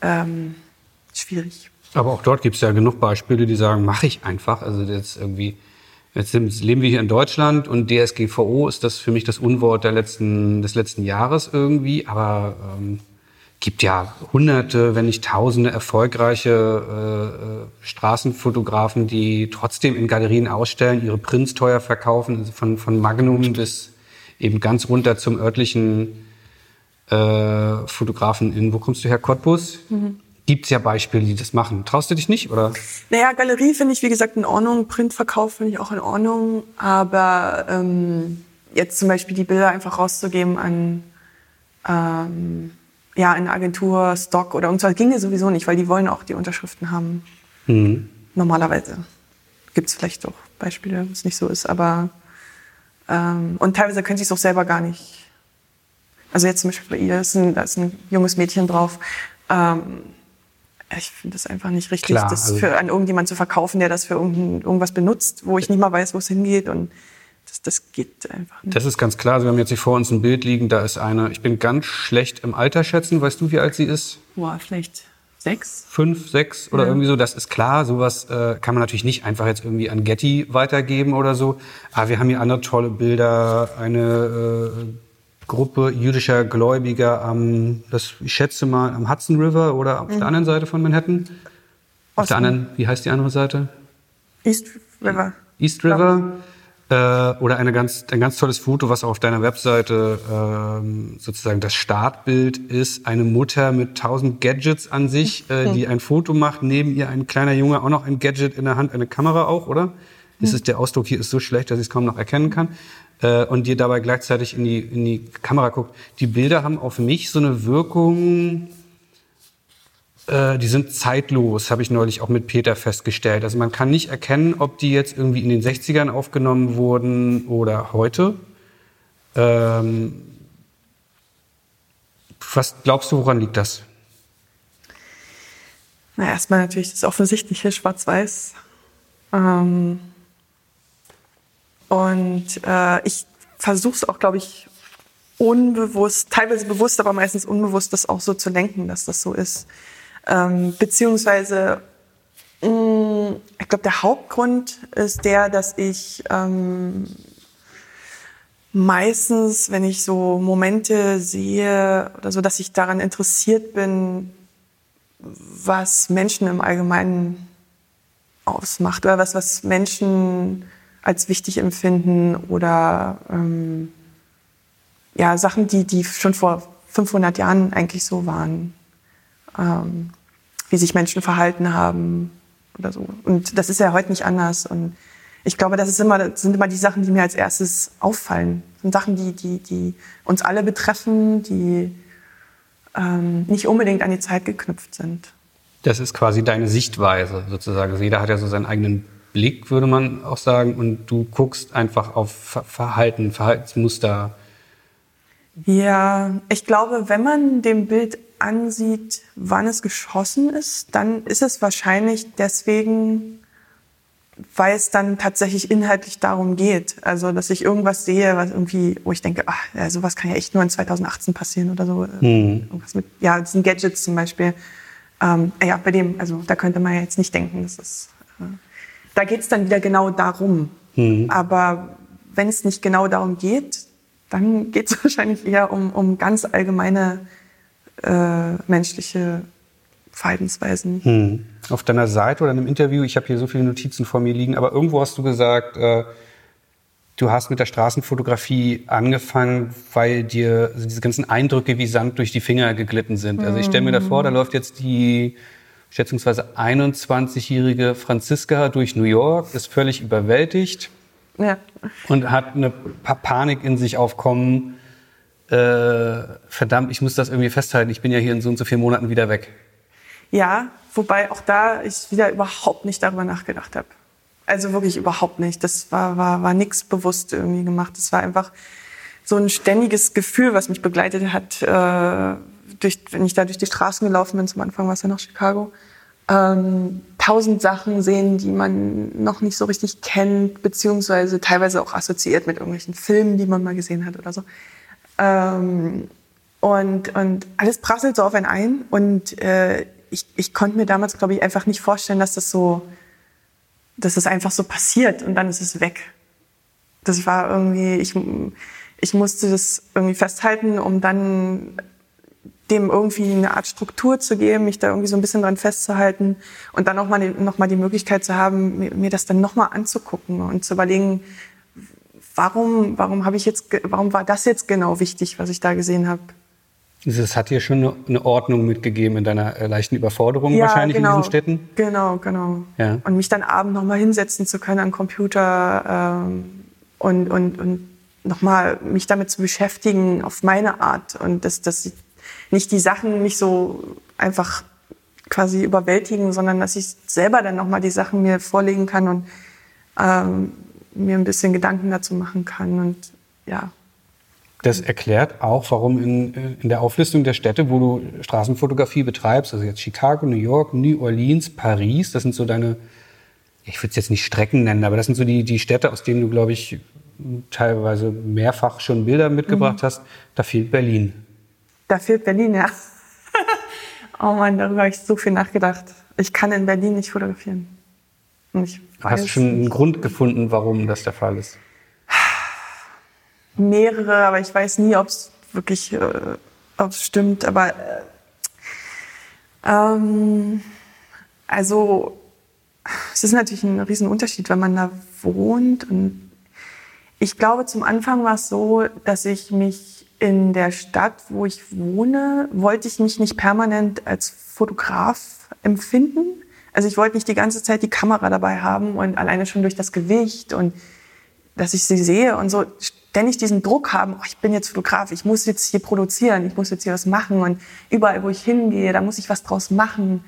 ähm, schwierig.
Aber auch dort gibt es ja genug Beispiele, die sagen, mache ich einfach. Also jetzt irgendwie, jetzt leben wir hier in Deutschland und DSGVO ist das für mich das Unwort der letzten, des letzten Jahres irgendwie. Aber ähm, gibt ja hunderte, wenn nicht tausende erfolgreiche äh, äh, Straßenfotografen, die trotzdem in Galerien ausstellen, ihre Prints teuer verkaufen, also von, von Magnum bis eben ganz runter zum örtlichen äh, Fotografen in, wo kommst du her, Cottbus? Mhm. Gibt es ja Beispiele, die das machen. Traust du dich nicht, oder?
Naja, Galerie finde ich, wie gesagt, in Ordnung. Printverkauf finde ich auch in Ordnung. Aber ähm, jetzt zum Beispiel die Bilder einfach rauszugeben an ähm, ja, eine Agentur, Stock oder irgendwas, ginge sowieso nicht, weil die wollen auch die Unterschriften haben. Mhm. Normalerweise. Gibt es vielleicht auch Beispiele, wo es nicht so ist, aber ähm, und teilweise können sie es auch selber gar nicht. Also jetzt zum Beispiel bei ihr ist ein, da ist ein junges Mädchen drauf. Ähm, ich finde das einfach nicht richtig, Klar, das also für an irgendjemand zu verkaufen, der das für irgendwas benutzt, wo ich nicht mal weiß, wo es hingeht und das, das geht einfach nicht.
Das ist ganz klar. Also wir haben jetzt hier vor uns ein Bild liegen, da ist eine, ich bin ganz schlecht im Alter schätzen. Weißt du, wie alt sie ist?
Boah, vielleicht sechs.
Fünf, sechs oder ja. irgendwie so. Das ist klar. Sowas äh, kann man natürlich nicht einfach jetzt irgendwie an Getty weitergeben oder so. Aber wir haben hier andere tolle Bilder. Eine äh, Gruppe jüdischer Gläubiger am, das, ich schätze mal, am Hudson River oder auf mhm. der anderen Seite von Manhattan. Auf der anderen, wie heißt die andere Seite?
East River.
East River. Äh, oder eine ganz, ein ganz tolles Foto, was auch auf deiner Webseite ähm, sozusagen das Startbild ist. Eine Mutter mit tausend Gadgets an sich, äh, die ein Foto macht. Neben ihr ein kleiner Junge, auch noch ein Gadget in der Hand, eine Kamera auch, oder? Hm. Das ist, der Ausdruck hier ist so schlecht, dass ich es kaum noch erkennen kann. Äh, und dir dabei gleichzeitig in die, in die Kamera guckt. Die Bilder haben auf mich so eine Wirkung, äh, die sind zeitlos, habe ich neulich auch mit Peter festgestellt. Also man kann nicht erkennen, ob die jetzt irgendwie in den 60ern aufgenommen wurden oder heute. Ähm, was glaubst du, woran liegt das?
Na, erstmal natürlich das offensichtliche Schwarz-Weiß. Ähm, und äh, ich versuche es auch, glaube ich, unbewusst, teilweise bewusst, aber meistens unbewusst, das auch so zu lenken, dass das so ist. Ähm, beziehungsweise, mh, mm, ich glaube, der Hauptgrund ist der, dass ich ähm, meistens, wenn ich so Momente sehe oder so, dass ich daran interessiert bin, was Menschen im Allgemeinen ausmacht oder was, was Menschen als wichtig empfinden oder ähm, ja, Sachen, die, die schon vor 500 Jahren eigentlich so waren ähm, wie sich Menschen verhalten haben oder so. Und das ist ja heute nicht anders. Und ich glaube, das, ist immer, das sind immer die Sachen, die mir als erstes auffallen. Das sind Sachen, die, die, die uns alle betreffen, die ähm, nicht unbedingt an die Zeit geknüpft sind.
Das ist quasi deine Sichtweise sozusagen. Jeder hat ja so seinen eigenen Blick, würde man auch sagen. Und du guckst einfach auf Verhalten, Verhaltensmuster.
Ja, ich glaube, wenn man dem Bild ansieht, wann es geschossen ist, dann ist es wahrscheinlich deswegen, weil es dann tatsächlich inhaltlich darum geht. Also, dass ich irgendwas sehe, was irgendwie, wo ich denke, ach, ja, sowas kann ja echt nur in 2018 passieren oder so. Mhm. Irgendwas mit, ja, das sind Gadgets zum Beispiel. Ähm, ja, bei dem, also da könnte man ja jetzt nicht denken, das ist, äh, da geht es dann wieder genau darum. Mhm. Aber wenn es nicht genau darum geht, dann geht es wahrscheinlich eher um, um ganz allgemeine äh, menschliche Verhaltensweisen.
Hm. Auf deiner Seite oder in einem Interview, ich habe hier so viele Notizen vor mir liegen, aber irgendwo hast du gesagt, äh, du hast mit der Straßenfotografie angefangen, weil dir diese ganzen Eindrücke wie Sand durch die Finger geglitten sind. Also ich stelle mir da vor, da mhm. läuft jetzt die schätzungsweise 21-jährige Franziska durch New York, ist völlig überwältigt ja. und hat eine Panik in sich aufkommen. Äh, verdammt, ich muss das irgendwie festhalten. Ich bin ja hier in so und so vielen Monaten wieder weg.
Ja, wobei auch da ich wieder überhaupt nicht darüber nachgedacht habe. Also wirklich überhaupt nicht. Das war, war, war nichts bewusst irgendwie gemacht. Es war einfach so ein ständiges Gefühl, was mich begleitet hat, äh, durch, wenn ich da durch die Straßen gelaufen bin. Zum Anfang war es ja noch Chicago. Ähm, tausend Sachen sehen, die man noch nicht so richtig kennt, beziehungsweise teilweise auch assoziiert mit irgendwelchen Filmen, die man mal gesehen hat oder so. Ähm, und, und alles prasselt so auf einen ein. Und äh, ich, ich konnte mir damals, glaube ich, einfach nicht vorstellen, dass das so, dass das einfach so passiert und dann ist es weg. Das war irgendwie, ich, ich musste das irgendwie festhalten, um dann dem irgendwie eine Art Struktur zu geben, mich da irgendwie so ein bisschen dran festzuhalten und dann auch mal, noch mal die Möglichkeit zu haben, mir, mir das dann noch mal anzugucken und zu überlegen, warum, warum habe ich jetzt, warum war das jetzt genau wichtig, was ich da gesehen habe?
Das hat dir schon eine Ordnung mitgegeben in deiner äh, leichten Überforderung ja, wahrscheinlich
genau,
in diesen Städten?
Genau, genau. Ja. Und mich dann abends nochmal hinsetzen zu können am Computer ähm, und, und, und nochmal mich damit zu beschäftigen auf meine Art und dass, dass nicht die Sachen mich so einfach quasi überwältigen, sondern dass ich selber dann nochmal die Sachen mir vorlegen kann und ähm, mir ein bisschen Gedanken dazu machen kann und ja.
Das erklärt auch, warum in, in der Auflistung der Städte, wo du Straßenfotografie betreibst, also jetzt Chicago, New York, New Orleans, Paris, das sind so deine, ich würde es jetzt nicht Strecken nennen, aber das sind so die, die Städte, aus denen du, glaube ich, teilweise mehrfach schon Bilder mitgebracht mhm. hast. Da fehlt Berlin.
Da fehlt Berlin, ja. oh Mann, darüber habe ich so viel nachgedacht. Ich kann in Berlin nicht fotografieren.
Hast du schon einen Grund gefunden, warum das der Fall ist?
mehrere, aber ich weiß nie, ob es wirklich, äh, ob es stimmt. Aber äh, ähm, also es ist natürlich ein Riesenunterschied, wenn man da wohnt. Und ich glaube, zum Anfang war es so, dass ich mich in der Stadt, wo ich wohne, wollte ich mich nicht permanent als Fotograf empfinden. Also ich wollte nicht die ganze Zeit die Kamera dabei haben und alleine schon durch das Gewicht und dass ich sie sehe und so ständig diesen Druck haben, oh, ich bin jetzt Fotograf, ich muss jetzt hier produzieren, ich muss jetzt hier was machen und überall, wo ich hingehe, da muss ich was draus machen.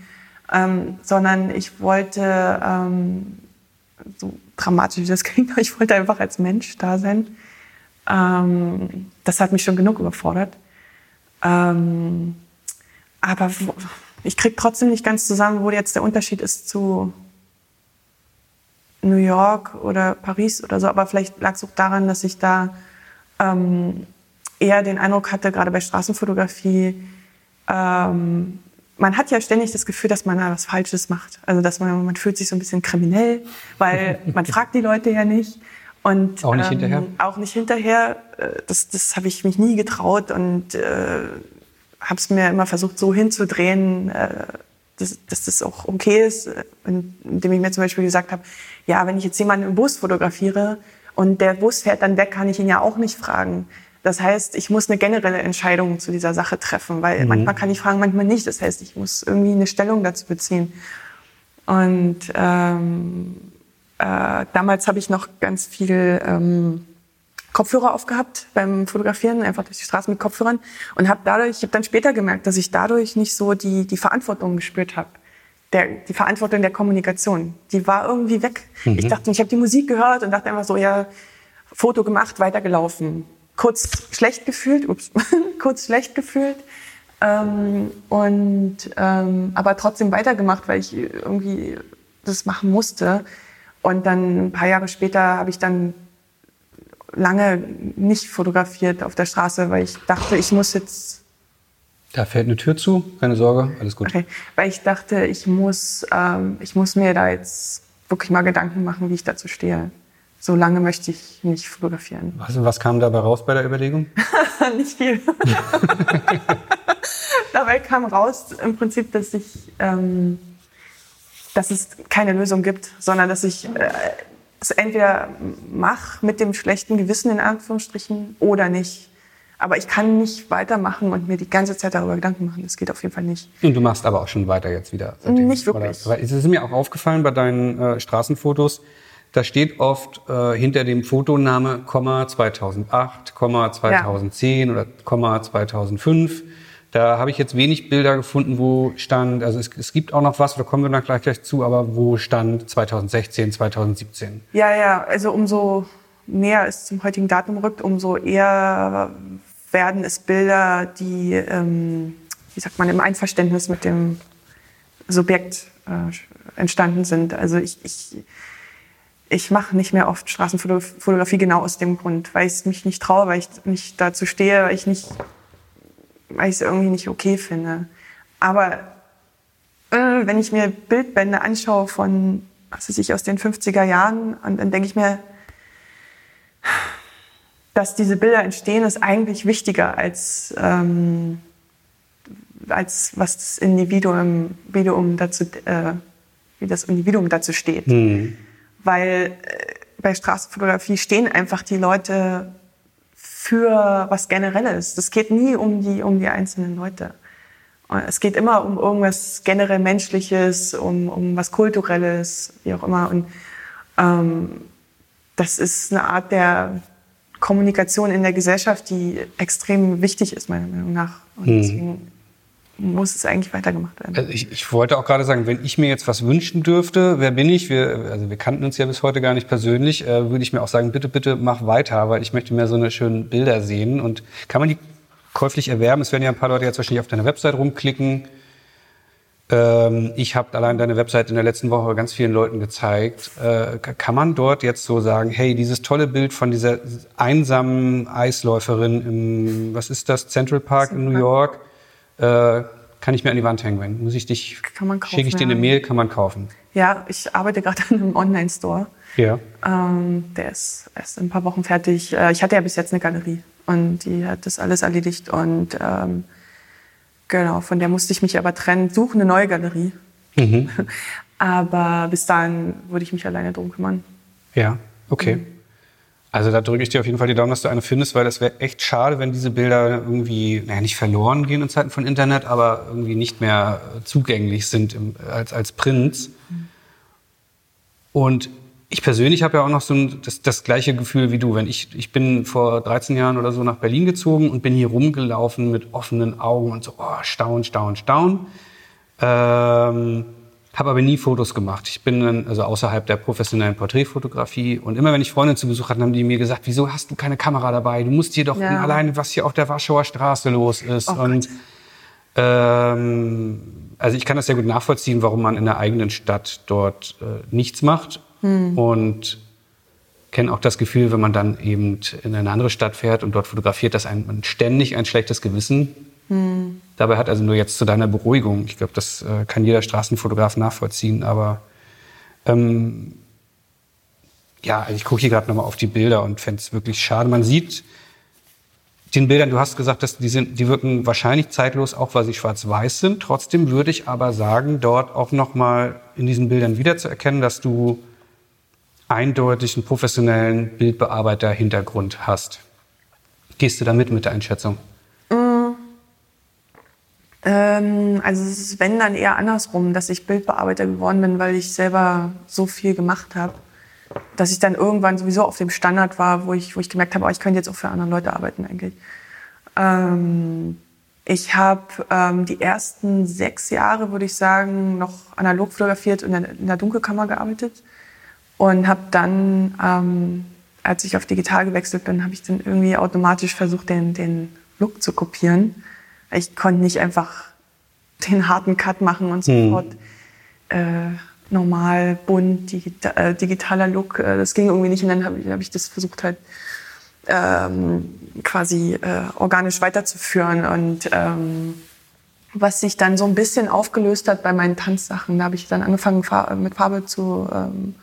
Ähm, sondern ich wollte, ähm, so dramatisch wie das klingt, ich wollte einfach als Mensch da sein. Ähm, das hat mich schon genug überfordert. Ähm, aber ich kriege trotzdem nicht ganz zusammen, wo jetzt der Unterschied ist zu New York oder Paris oder so, aber vielleicht lag es auch daran, dass ich da ähm, eher den Eindruck hatte, gerade bei Straßenfotografie, ähm, man hat ja ständig das Gefühl, dass man da was Falsches macht. Also dass man, man fühlt sich so ein bisschen kriminell, weil man fragt die Leute ja nicht. Und,
auch nicht ähm, hinterher?
Auch nicht hinterher. Äh, das, das habe ich mich nie getraut und äh, habe es mir immer versucht, so hinzudrehen, äh, dass, dass das auch okay ist, indem ich mir zum Beispiel gesagt habe, ja, wenn ich jetzt jemanden im Bus fotografiere und der Bus fährt dann weg, kann ich ihn ja auch nicht fragen. Das heißt, ich muss eine generelle Entscheidung zu dieser Sache treffen, weil mhm. manchmal kann ich fragen, manchmal nicht. Das heißt, ich muss irgendwie eine Stellung dazu beziehen. Und ähm, äh, damals habe ich noch ganz viel ähm, Kopfhörer aufgehabt beim Fotografieren, einfach durch die Straße mit Kopfhörern und habe dadurch, ich habe dann später gemerkt, dass ich dadurch nicht so die, die Verantwortung gespürt habe. Der, die Verantwortung der Kommunikation, die war irgendwie weg. Mhm. Ich dachte, ich habe die Musik gehört und dachte einfach so, ja, Foto gemacht, weitergelaufen. Kurz schlecht gefühlt, ups, kurz schlecht gefühlt. Ähm, und ähm, aber trotzdem weitergemacht, weil ich irgendwie das machen musste. Und dann ein paar Jahre später habe ich dann lange nicht fotografiert auf der Straße, weil ich dachte, ich muss jetzt.
Da fällt eine Tür zu, keine Sorge, alles gut. Okay,
weil ich dachte, ich muss, ähm, ich muss mir da jetzt wirklich mal Gedanken machen, wie ich dazu stehe. So lange möchte ich nicht fotografieren.
Was, was kam dabei raus bei der Überlegung?
nicht viel. dabei kam raus im Prinzip, dass ich, ähm, dass es keine Lösung gibt, sondern dass ich äh, es entweder mache mit dem schlechten Gewissen in Anführungsstrichen oder nicht. Aber ich kann nicht weitermachen und mir die ganze Zeit darüber Gedanken machen. Das geht auf jeden Fall nicht.
Und du machst aber auch schon weiter jetzt wieder.
Seitdem, nicht wirklich.
Oder, es ist mir auch aufgefallen bei deinen äh, Straßenfotos, da steht oft äh, hinter dem Fotoname Komma 2008, Komma 2010 ja. oder Komma 2005. Da habe ich jetzt wenig Bilder gefunden, wo stand, also es, es gibt auch noch was, da kommen wir dann gleich, gleich zu, aber wo stand 2016, 2017?
Ja, ja, also umso näher es zum heutigen Datum rückt, umso eher werden es Bilder, die, ähm, wie sagt man, im Einverständnis mit dem Subjekt äh, entstanden sind. Also ich, ich, ich mache nicht mehr oft Straßenfotografie genau aus dem Grund, weil ich mich nicht traue, weil ich nicht dazu stehe, weil ich nicht weil ich es irgendwie nicht okay finde. Aber äh, wenn ich mir Bildbände anschaue von, was weiß ich, aus den 50er Jahren, und dann denke ich mir, dass diese Bilder entstehen, ist eigentlich wichtiger als, ähm, als was das Individuum, Individuum dazu, äh, wie das Individuum dazu steht. Mhm. Weil äh, bei Straßenfotografie stehen einfach die Leute für was Generelles. Das geht nie um die, um die einzelnen Leute. Es geht immer um irgendwas generell Menschliches, um, um was Kulturelles, wie auch immer. Und ähm, das ist eine Art der Kommunikation in der Gesellschaft, die extrem wichtig ist, meiner Meinung nach. Und hm. deswegen muss es eigentlich weitergemacht werden.
Also ich, ich, wollte auch gerade sagen, wenn ich mir jetzt was wünschen dürfte, wer bin ich? Wir, also wir kannten uns ja bis heute gar nicht persönlich, äh, würde ich mir auch sagen, bitte, bitte mach weiter, weil ich möchte mehr so eine schönen Bilder sehen. Und kann man die käuflich erwerben? Es werden ja ein paar Leute jetzt wahrscheinlich auf deiner Website rumklicken. Ähm, ich habe allein deine Website in der letzten Woche ganz vielen Leuten gezeigt. Äh, kann man dort jetzt so sagen, hey, dieses tolle Bild von dieser einsamen Eisläuferin im, was ist das, Central Park in New York? Äh, kann ich mir an die Wand hängen. Wenn muss ich dich, schicke ich dir eine Mail, kann man kaufen.
Ja, ich arbeite gerade an einem Online-Store.
Ja.
Ähm, der ist erst in ein paar Wochen fertig. Äh, ich hatte ja bis jetzt eine Galerie und die hat das alles erledigt und ähm, genau, von der musste ich mich aber trennen, suche eine neue Galerie. Mhm. aber bis dahin würde ich mich alleine drum kümmern.
Ja, okay. Mhm. Also da drücke ich dir auf jeden Fall die Daumen, dass du eine findest, weil das wäre echt schade, wenn diese Bilder irgendwie, naja, nicht verloren gehen in Zeiten von Internet, aber irgendwie nicht mehr zugänglich sind im, als, als Prints. Und ich persönlich habe ja auch noch so ein, das, das gleiche Gefühl wie du. Wenn ich, ich bin vor 13 Jahren oder so nach Berlin gezogen und bin hier rumgelaufen mit offenen Augen und so, oh, staun, staun, staun. Ähm, habe aber nie Fotos gemacht. Ich bin dann, also außerhalb der professionellen Porträtfotografie. Und immer wenn ich Freunde zu Besuch hatte, haben die mir gesagt, wieso hast du keine Kamera dabei? Du musst hier doch ja. alleine, was hier auf der Warschauer Straße los ist. Oh und ähm, also ich kann das sehr gut nachvollziehen, warum man in der eigenen Stadt dort äh, nichts macht. Hm. Und kenne auch das Gefühl, wenn man dann eben in eine andere Stadt fährt und dort fotografiert, dass einem ständig ein schlechtes Gewissen hm. Dabei hat also nur jetzt zu deiner Beruhigung, ich glaube, das äh, kann jeder Straßenfotograf nachvollziehen, aber ähm, ja, also ich gucke hier gerade nochmal auf die Bilder und fände es wirklich schade. Man sieht den Bildern, du hast gesagt, dass die, sind, die wirken wahrscheinlich zeitlos, auch weil sie schwarz-weiß sind. Trotzdem würde ich aber sagen, dort auch nochmal in diesen Bildern wiederzuerkennen, dass du eindeutig einen professionellen Bildbearbeiter-Hintergrund hast. Gehst du da mit mit der Einschätzung?
Ähm, also es ist, wenn dann eher andersrum, dass ich Bildbearbeiter geworden bin, weil ich selber so viel gemacht habe, dass ich dann irgendwann sowieso auf dem Standard war, wo ich, wo ich gemerkt habe, oh, ich könnte jetzt auch für andere Leute arbeiten eigentlich. Ähm, ich habe ähm, die ersten sechs Jahre, würde ich sagen, noch analog fotografiert und in der Dunkelkammer gearbeitet und habe dann, ähm, als ich auf digital gewechselt bin, habe ich dann irgendwie automatisch versucht, den, den Look zu kopieren ich konnte nicht einfach den harten Cut machen und sofort hm. äh, normal, bunt, digita äh, digitaler Look. Äh, das ging irgendwie nicht. Und dann habe ich, hab ich das versucht halt ähm, quasi äh, organisch weiterzuführen. Und ähm, was sich dann so ein bisschen aufgelöst hat bei meinen Tanzsachen, da habe ich dann angefangen mit Farbe zu ähm,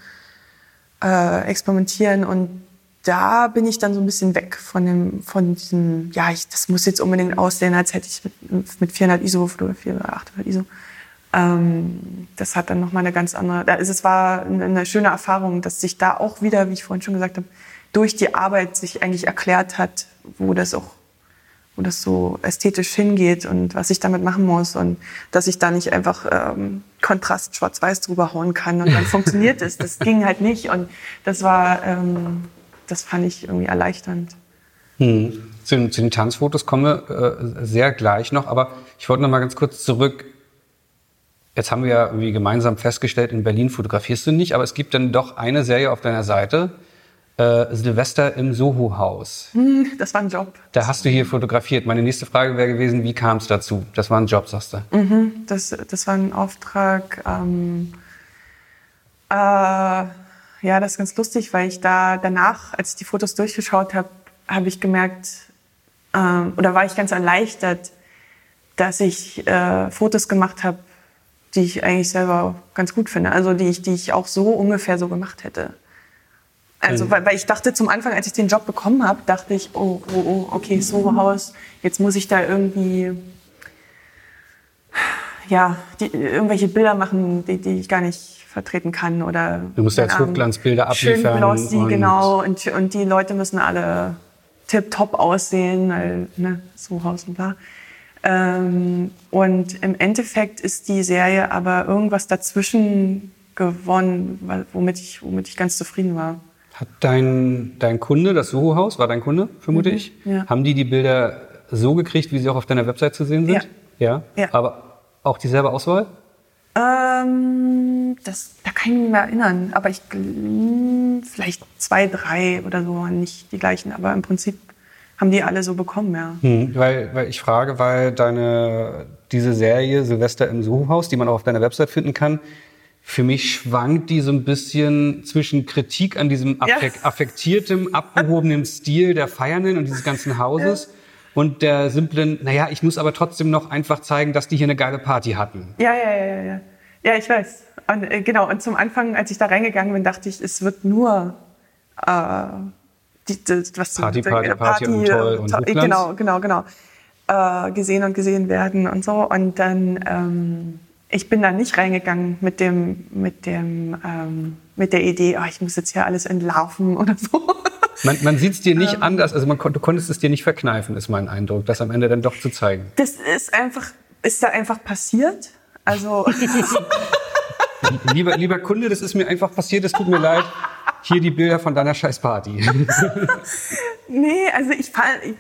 äh, experimentieren und da bin ich dann so ein bisschen weg von dem, von diesem, ja, ich, das muss jetzt unbedingt aussehen, als hätte ich mit, mit 400 ISO fotografiert oder 800 ISO. Ähm, das hat dann nochmal eine ganz andere, also es war eine, eine schöne Erfahrung, dass sich da auch wieder, wie ich vorhin schon gesagt habe, durch die Arbeit sich eigentlich erklärt hat, wo das auch wo das so ästhetisch hingeht und was ich damit machen muss und dass ich da nicht einfach ähm, Kontrast schwarz-weiß drüber hauen kann und dann funktioniert es. Das ging halt nicht und das war, ähm, das fand ich irgendwie erleichternd.
Hm. Zu, den, zu, den Tanzfotos kommen wir äh, sehr gleich noch, aber ich wollte noch mal ganz kurz zurück. Jetzt haben wir ja irgendwie gemeinsam festgestellt, in Berlin fotografierst du nicht, aber es gibt dann doch eine Serie auf deiner Seite, äh, Silvester im Soho-Haus.
Hm, das war ein Job.
Da hast du hier fotografiert. Meine nächste Frage wäre gewesen, wie kam es dazu? Das war ein Job, sagst du.
Mhm, das, das war ein Auftrag. Ähm, äh, ja, das ist ganz lustig, weil ich da danach, als ich die Fotos durchgeschaut habe, habe ich gemerkt, äh, oder war ich ganz erleichtert, dass ich äh, Fotos gemacht habe, die ich eigentlich selber ganz gut finde. Also die ich, die ich auch so ungefähr so gemacht hätte. Also, weil, weil ich dachte zum Anfang, als ich den Job bekommen habe, dachte ich, oh, oh, oh, okay, Soho-Haus, jetzt muss ich da irgendwie, ja, die, irgendwelche Bilder machen, die, die ich gar nicht vertreten kann oder.
Du musst ja jetzt Hochglanzbilder abliefern.
Schön glossy, und genau. Und, und die Leute müssen alle tip-top aussehen, weil, ne, Soho-Haus und bla. Ähm, und im Endeffekt ist die Serie aber irgendwas dazwischen gewonnen, womit ich, womit ich ganz zufrieden war.
Hat dein, dein Kunde, das Soho-Haus, war dein Kunde, vermute mhm, ich? Ja. Haben die die Bilder so gekriegt, wie sie auch auf deiner Website zu sehen sind?
Ja.
Ja. ja. Aber auch dieselbe Auswahl?
Ähm, das, da kann ich mich nicht mehr erinnern. Aber ich vielleicht zwei, drei oder so waren nicht die gleichen. Aber im Prinzip haben die alle so bekommen, ja.
Hm, weil, weil ich frage, weil deine diese Serie Silvester im Soho-Haus, die man auch auf deiner Website finden kann, für mich schwankt die so ein bisschen zwischen Kritik an diesem affek affektiertem, abgehobenen Stil der Feiernden und dieses ganzen Hauses ja. Und der simplen, naja, ich muss aber trotzdem noch einfach zeigen, dass die hier eine geile Party hatten.
Ja, ja, ja, ja. Ja, ja ich weiß. Und, äh, genau, und zum Anfang, als ich da reingegangen bin, dachte ich, es wird nur äh, die, die, was
Party, Party, Party, Party und toll und to
Genau, genau, genau. Äh, gesehen und gesehen werden und so. Und dann... Ähm, ich bin da nicht reingegangen mit dem, mit dem, ähm, mit der Idee, oh, ich muss jetzt hier alles entlarven oder so.
Man, man sieht es dir nicht ähm, anders, also man, du konntest es dir nicht verkneifen, ist mein Eindruck, das am Ende dann doch zu zeigen.
Das ist einfach, ist da einfach passiert. Also.
lieber, lieber Kunde, das ist mir einfach passiert, es tut mir leid. Hier die Bilder von deiner Scheißparty.
Nee, also ich,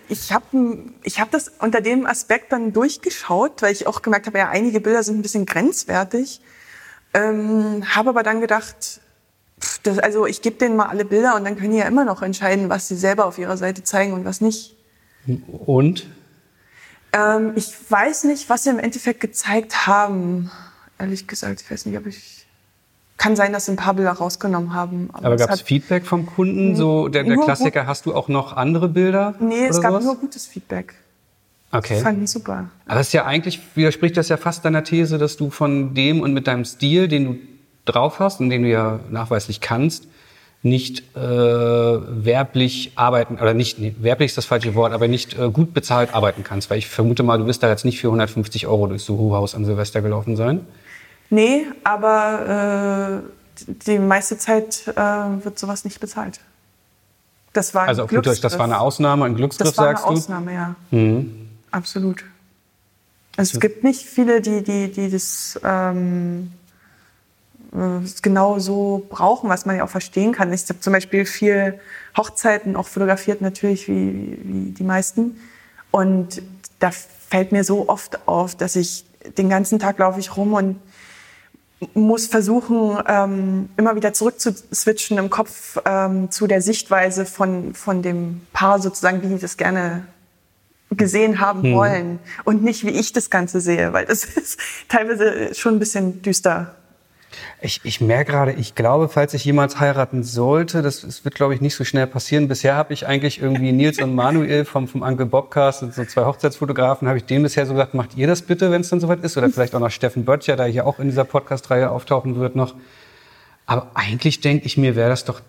ich habe ich hab das unter dem Aspekt dann durchgeschaut, weil ich auch gemerkt habe, ja, einige Bilder sind ein bisschen grenzwertig. Ähm, habe aber dann gedacht, das, also ich gebe denen mal alle Bilder und dann können die ja immer noch entscheiden, was sie selber auf ihrer Seite zeigen und was nicht.
Und?
Ähm, ich weiß nicht, was sie im Endeffekt gezeigt haben. Ehrlich gesagt, ich weiß nicht, ob ich kann sein, dass sie ein paar Bilder rausgenommen haben.
Aber, aber gab es Feedback vom Kunden? So der, der Klassiker, hast du auch noch andere Bilder?
Nee, es gab sowas? nur gutes Feedback.
Okay.
Ich fand ihn super.
Aber das ist ja eigentlich, widerspricht das ja fast deiner These, dass du von dem und mit deinem Stil, den du drauf hast und den du ja nachweislich kannst, nicht äh, werblich arbeiten, oder nicht, nee, werblich ist das falsche Wort, aber nicht äh, gut bezahlt arbeiten kannst. Weil ich vermute mal, du wirst da jetzt nicht für 150 Euro durchs Soho-Haus an Silvester gelaufen sein.
Nee, aber äh, die meiste Zeit äh, wird sowas nicht bezahlt.
Das war also auf das war eine Ausnahme, ein Glücksgriff, sagst du?
Das war eine Ausnahme, ja. Mhm. Absolut. Also es gibt nicht viele, die, die, die das ähm, äh, genau so brauchen, was man ja auch verstehen kann. Ich habe zum Beispiel viel Hochzeiten auch fotografiert, natürlich wie, wie die meisten. Und da fällt mir so oft auf, dass ich den ganzen Tag laufe ich rum und muss versuchen, ähm, immer wieder zurückzuswitchen im Kopf ähm, zu der Sichtweise von, von dem Paar sozusagen, wie die das gerne gesehen haben hm. wollen und nicht, wie ich das Ganze sehe, weil das ist teilweise schon ein bisschen düster
ich, ich merke gerade, ich glaube, falls ich jemals heiraten sollte, das, das wird, glaube ich, nicht so schnell passieren. Bisher habe ich eigentlich irgendwie Nils und Manuel vom, vom Uncle Bobcast, so zwei Hochzeitsfotografen, habe ich denen bisher so gesagt, macht ihr das bitte, wenn es dann soweit ist? Oder vielleicht auch noch Steffen Böttcher, der hier auch in dieser Podcast-Reihe auftauchen wird noch. Aber eigentlich denke ich mir, wäre das doch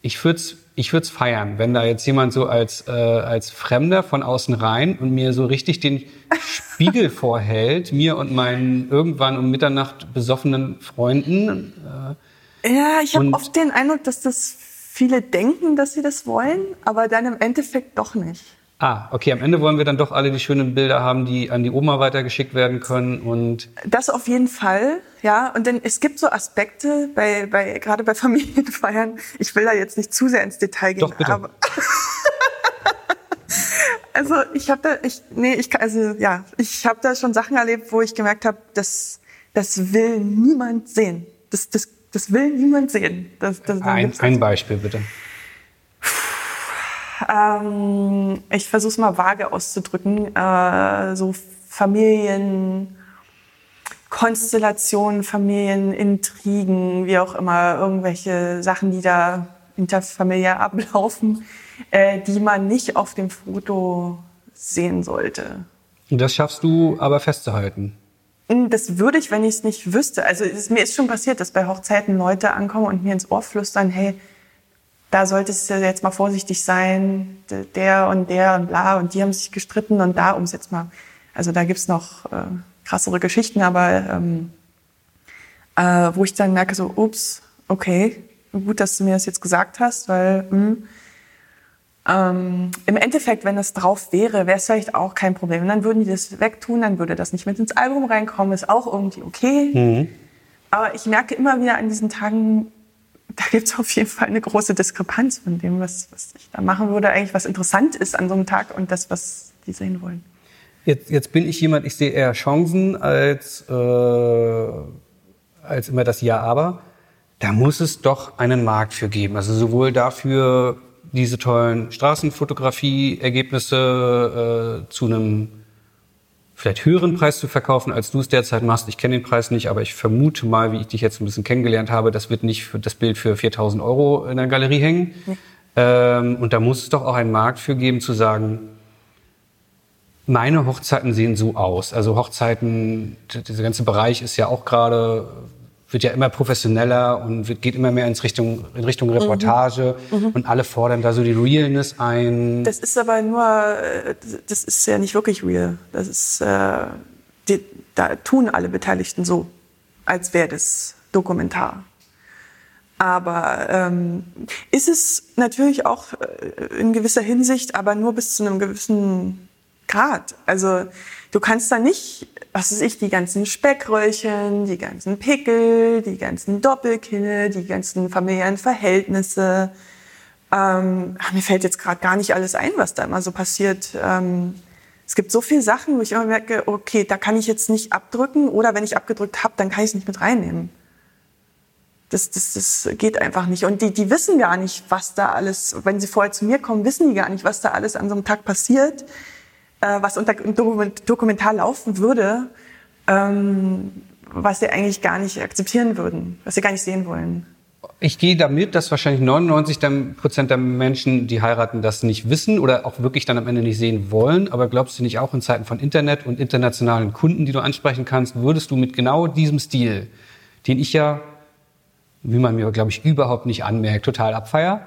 Ich würde es ich würd's feiern, wenn da jetzt jemand so als, äh, als Fremder von außen rein und mir so richtig den Spiegel vorhält, mir und meinen irgendwann um Mitternacht besoffenen Freunden.
Äh, ja, ich habe oft den Eindruck, dass das viele denken, dass sie das wollen, aber dann im Endeffekt doch nicht.
Ah, okay. Am Ende wollen wir dann doch alle die schönen Bilder haben, die an die Oma weitergeschickt werden können und.
Das auf jeden Fall, ja. Und denn es gibt so Aspekte bei, bei gerade bei Familienfeiern. Ich will da jetzt nicht zu sehr ins Detail gehen.
Doch bitte.
Aber also ich habe da, ich nee, ich also ja, ich habe da schon Sachen erlebt, wo ich gemerkt habe, das das will niemand sehen. Das das das will niemand sehen. Das, das,
ein, ein Beispiel bitte.
Ähm, ich versuche es mal vage auszudrücken. Äh, so Familienkonstellationen, Familienintrigen, wie auch immer, irgendwelche Sachen, die da interfamiliär ablaufen, äh, die man nicht auf dem Foto sehen sollte.
Und das schaffst du aber festzuhalten?
Hm, das würde ich, wenn ich es nicht wüsste. Also es, mir ist schon passiert, dass bei Hochzeiten Leute ankommen und mir ins Ohr flüstern, hey, da solltest du jetzt mal vorsichtig sein, der und der und bla und die haben sich gestritten und da, um es jetzt mal, also da gibt's noch äh, krassere Geschichten, aber ähm, äh, wo ich dann merke so, ups, okay, gut, dass du mir das jetzt gesagt hast, weil mh, hm, ähm, im Endeffekt, wenn das drauf wäre, wäre es vielleicht auch kein Problem. Und dann würden die das wegtun, dann würde das nicht mit ins Album reinkommen, ist auch irgendwie okay. Mhm. Aber ich merke immer wieder an diesen Tagen, da gibt es auf jeden Fall eine große Diskrepanz von dem, was, was ich da machen würde, eigentlich was interessant ist an so einem Tag und das, was die sehen wollen.
Jetzt, jetzt bin ich jemand, ich sehe eher Chancen als, äh, als immer das Ja, aber. Da muss es doch einen Markt für geben. Also sowohl dafür, diese tollen Straßenfotografie-Ergebnisse äh, zu einem vielleicht höheren Preis zu verkaufen, als du es derzeit machst. Ich kenne den Preis nicht, aber ich vermute mal, wie ich dich jetzt ein bisschen kennengelernt habe, das wird nicht für das Bild für 4000 Euro in der Galerie hängen. Ja. Ähm, und da muss es doch auch einen Markt für geben, zu sagen, meine Hochzeiten sehen so aus. Also Hochzeiten, dieser ganze Bereich ist ja auch gerade wird ja immer professioneller und geht immer mehr ins Richtung, in Richtung mhm. Reportage mhm. und alle fordern da so die Realness ein.
Das ist aber nur, äh, das ist ja nicht wirklich real. Das ist, äh, die, da tun alle Beteiligten so, als wäre das Dokumentar. Aber ähm, ist es natürlich auch äh, in gewisser Hinsicht, aber nur bis zu einem gewissen Grad. Also du kannst da nicht was weiß ich, die ganzen Speckröllchen, die ganzen Pickel, die ganzen Doppelkinne, die ganzen familiären Verhältnisse. Ähm, ach, mir fällt jetzt gerade gar nicht alles ein, was da immer so passiert. Ähm, es gibt so viele Sachen, wo ich immer merke, okay, da kann ich jetzt nicht abdrücken oder wenn ich abgedrückt habe, dann kann ich es nicht mit reinnehmen. Das, das, das geht einfach nicht. Und die, die wissen gar nicht, was da alles, wenn sie vorher zu mir kommen, wissen die gar nicht, was da alles an so einem Tag passiert was unter Dokumentar laufen würde, ähm, was sie eigentlich gar nicht akzeptieren würden, was sie gar nicht sehen wollen.
Ich gehe damit, dass wahrscheinlich 99 Prozent der Menschen, die heiraten, das nicht wissen oder auch wirklich dann am Ende nicht sehen wollen. Aber glaubst du nicht auch in Zeiten von Internet und internationalen Kunden, die du ansprechen kannst, würdest du mit genau diesem Stil, den ich ja, wie man mir, glaube ich, überhaupt nicht anmerkt, total abfeier,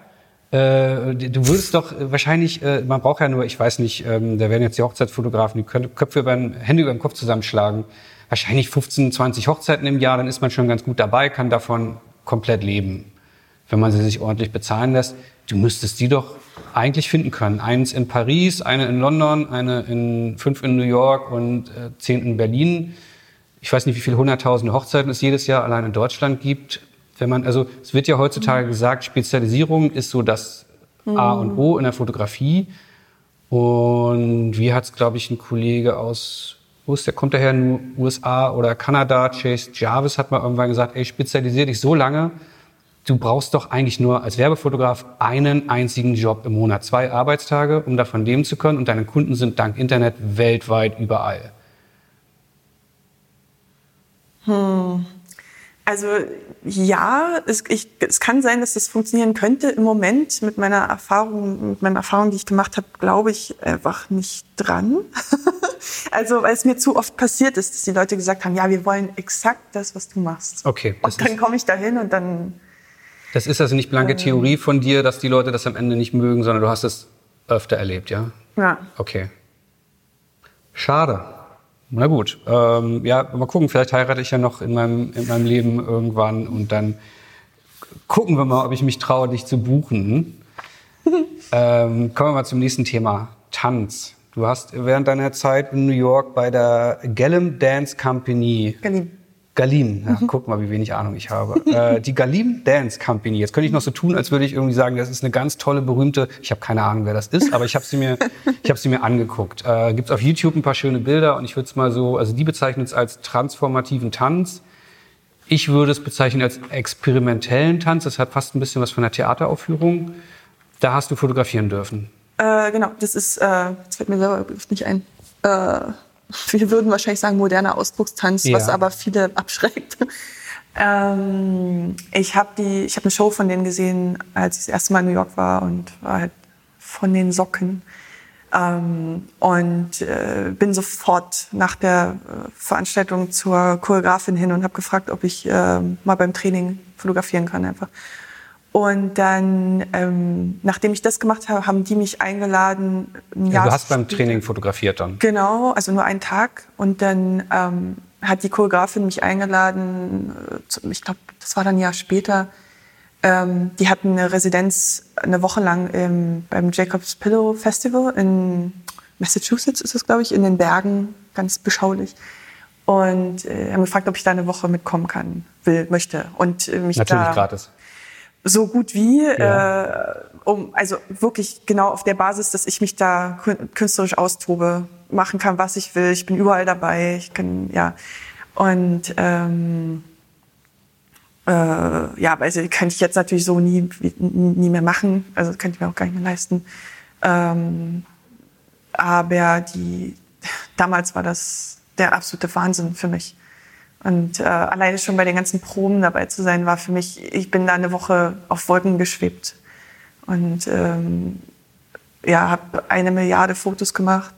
äh, du würdest doch wahrscheinlich, äh, man braucht ja nur, ich weiß nicht, ähm, da werden jetzt die Hochzeitsfotografen die Köpfe über den, Hände über den Kopf zusammenschlagen. Wahrscheinlich 15, 20 Hochzeiten im Jahr, dann ist man schon ganz gut dabei, kann davon komplett leben, wenn man sie sich ordentlich bezahlen lässt. Du müsstest die doch eigentlich finden können. Eins in Paris, eine in London, eine in fünf in New York und äh, zehn in Berlin. Ich weiß nicht, wie viele hunderttausende Hochzeiten es jedes Jahr allein in Deutschland gibt wenn man, also es wird ja heutzutage mhm. gesagt, Spezialisierung ist so das mhm. A und O in der Fotografie. Und wie hat es, glaube ich, ein Kollege aus, wo ist der, kommt daher in den USA oder Kanada, Chase Jarvis hat mal irgendwann gesagt, ey, spezialisier dich so lange, du brauchst doch eigentlich nur als Werbefotograf einen einzigen Job im Monat, zwei Arbeitstage, um davon leben zu können und deine Kunden sind dank Internet weltweit überall.
Hm. Also ja, es, ich, es kann sein, dass das funktionieren könnte. Im Moment mit meiner Erfahrung, mit meiner Erfahrung, die ich gemacht habe, glaube ich einfach nicht dran. also weil es mir zu oft passiert ist, dass die Leute gesagt haben, ja, wir wollen exakt das, was du machst.
Okay.
Und dann komme ich dahin und dann
Das ist also nicht blanke ähm, Theorie von dir, dass die Leute das am Ende nicht mögen, sondern du hast es öfter erlebt, ja?
Ja.
Okay. Schade. Na gut. Ähm, ja, mal gucken, vielleicht heirate ich ja noch in meinem, in meinem Leben irgendwann und dann gucken wir mal, ob ich mich traue, dich zu buchen. ähm, kommen wir mal zum nächsten Thema. Tanz. Du hast während deiner Zeit in New York bei der Gallem Dance Company.
Galim.
Galim, ja, mhm. guck mal, wie wenig Ahnung ich habe. äh, die Galim Dance Company. Jetzt könnte ich noch so tun, als würde ich irgendwie sagen, das ist eine ganz tolle, berühmte. Ich habe keine Ahnung, wer das ist, aber ich habe sie mir, ich habe sie mir angeguckt. Äh, Gibt auf YouTube ein paar schöne Bilder und ich würde es mal so, also die bezeichnen es als transformativen Tanz. Ich würde es bezeichnen als experimentellen Tanz. Das hat fast ein bisschen was von einer Theateraufführung. Da hast du fotografieren dürfen.
Äh, genau, das ist, äh, das fällt mir selber nicht ein. Äh, wir würden wahrscheinlich sagen moderner Ausdruckstanz, ja. was aber viele abschreckt. ähm, ich habe die, ich habe eine Show von denen gesehen, als ich das erste Mal in New York war und war halt von den Socken. Ähm, und äh, bin sofort nach der äh, Veranstaltung zur Choreografin hin und habe gefragt, ob ich äh, mal beim Training fotografieren kann einfach. Und dann, ähm, nachdem ich das gemacht habe, haben die mich eingeladen.
Ein Jahr ja, du hast beim Training fotografiert dann?
Genau, also nur einen Tag. Und dann ähm, hat die Choreografin mich eingeladen, äh, ich glaube, das war dann ein Jahr später. Ähm, die hatten eine Residenz eine Woche lang im, beim Jacob's Pillow Festival in Massachusetts, ist es, glaube ich, in den Bergen, ganz beschaulich. Und äh, haben gefragt, ob ich da eine Woche mitkommen kann, will, möchte. Und äh, mich
Natürlich da, gratis
so gut wie, ja. äh, um also wirklich genau auf der Basis, dass ich mich da künstlerisch austobe, machen kann, was ich will. Ich bin überall dabei. Ich kann ja und ähm, äh, ja, also könnte ich jetzt natürlich so nie nie mehr machen. Also könnte ich mir auch gar nicht mehr leisten. Ähm, aber die damals war das der absolute Wahnsinn für mich. Und äh, alleine schon bei den ganzen Proben dabei zu sein, war für mich, ich bin da eine Woche auf Wolken geschwebt. Und ähm, ja, habe eine Milliarde Fotos gemacht.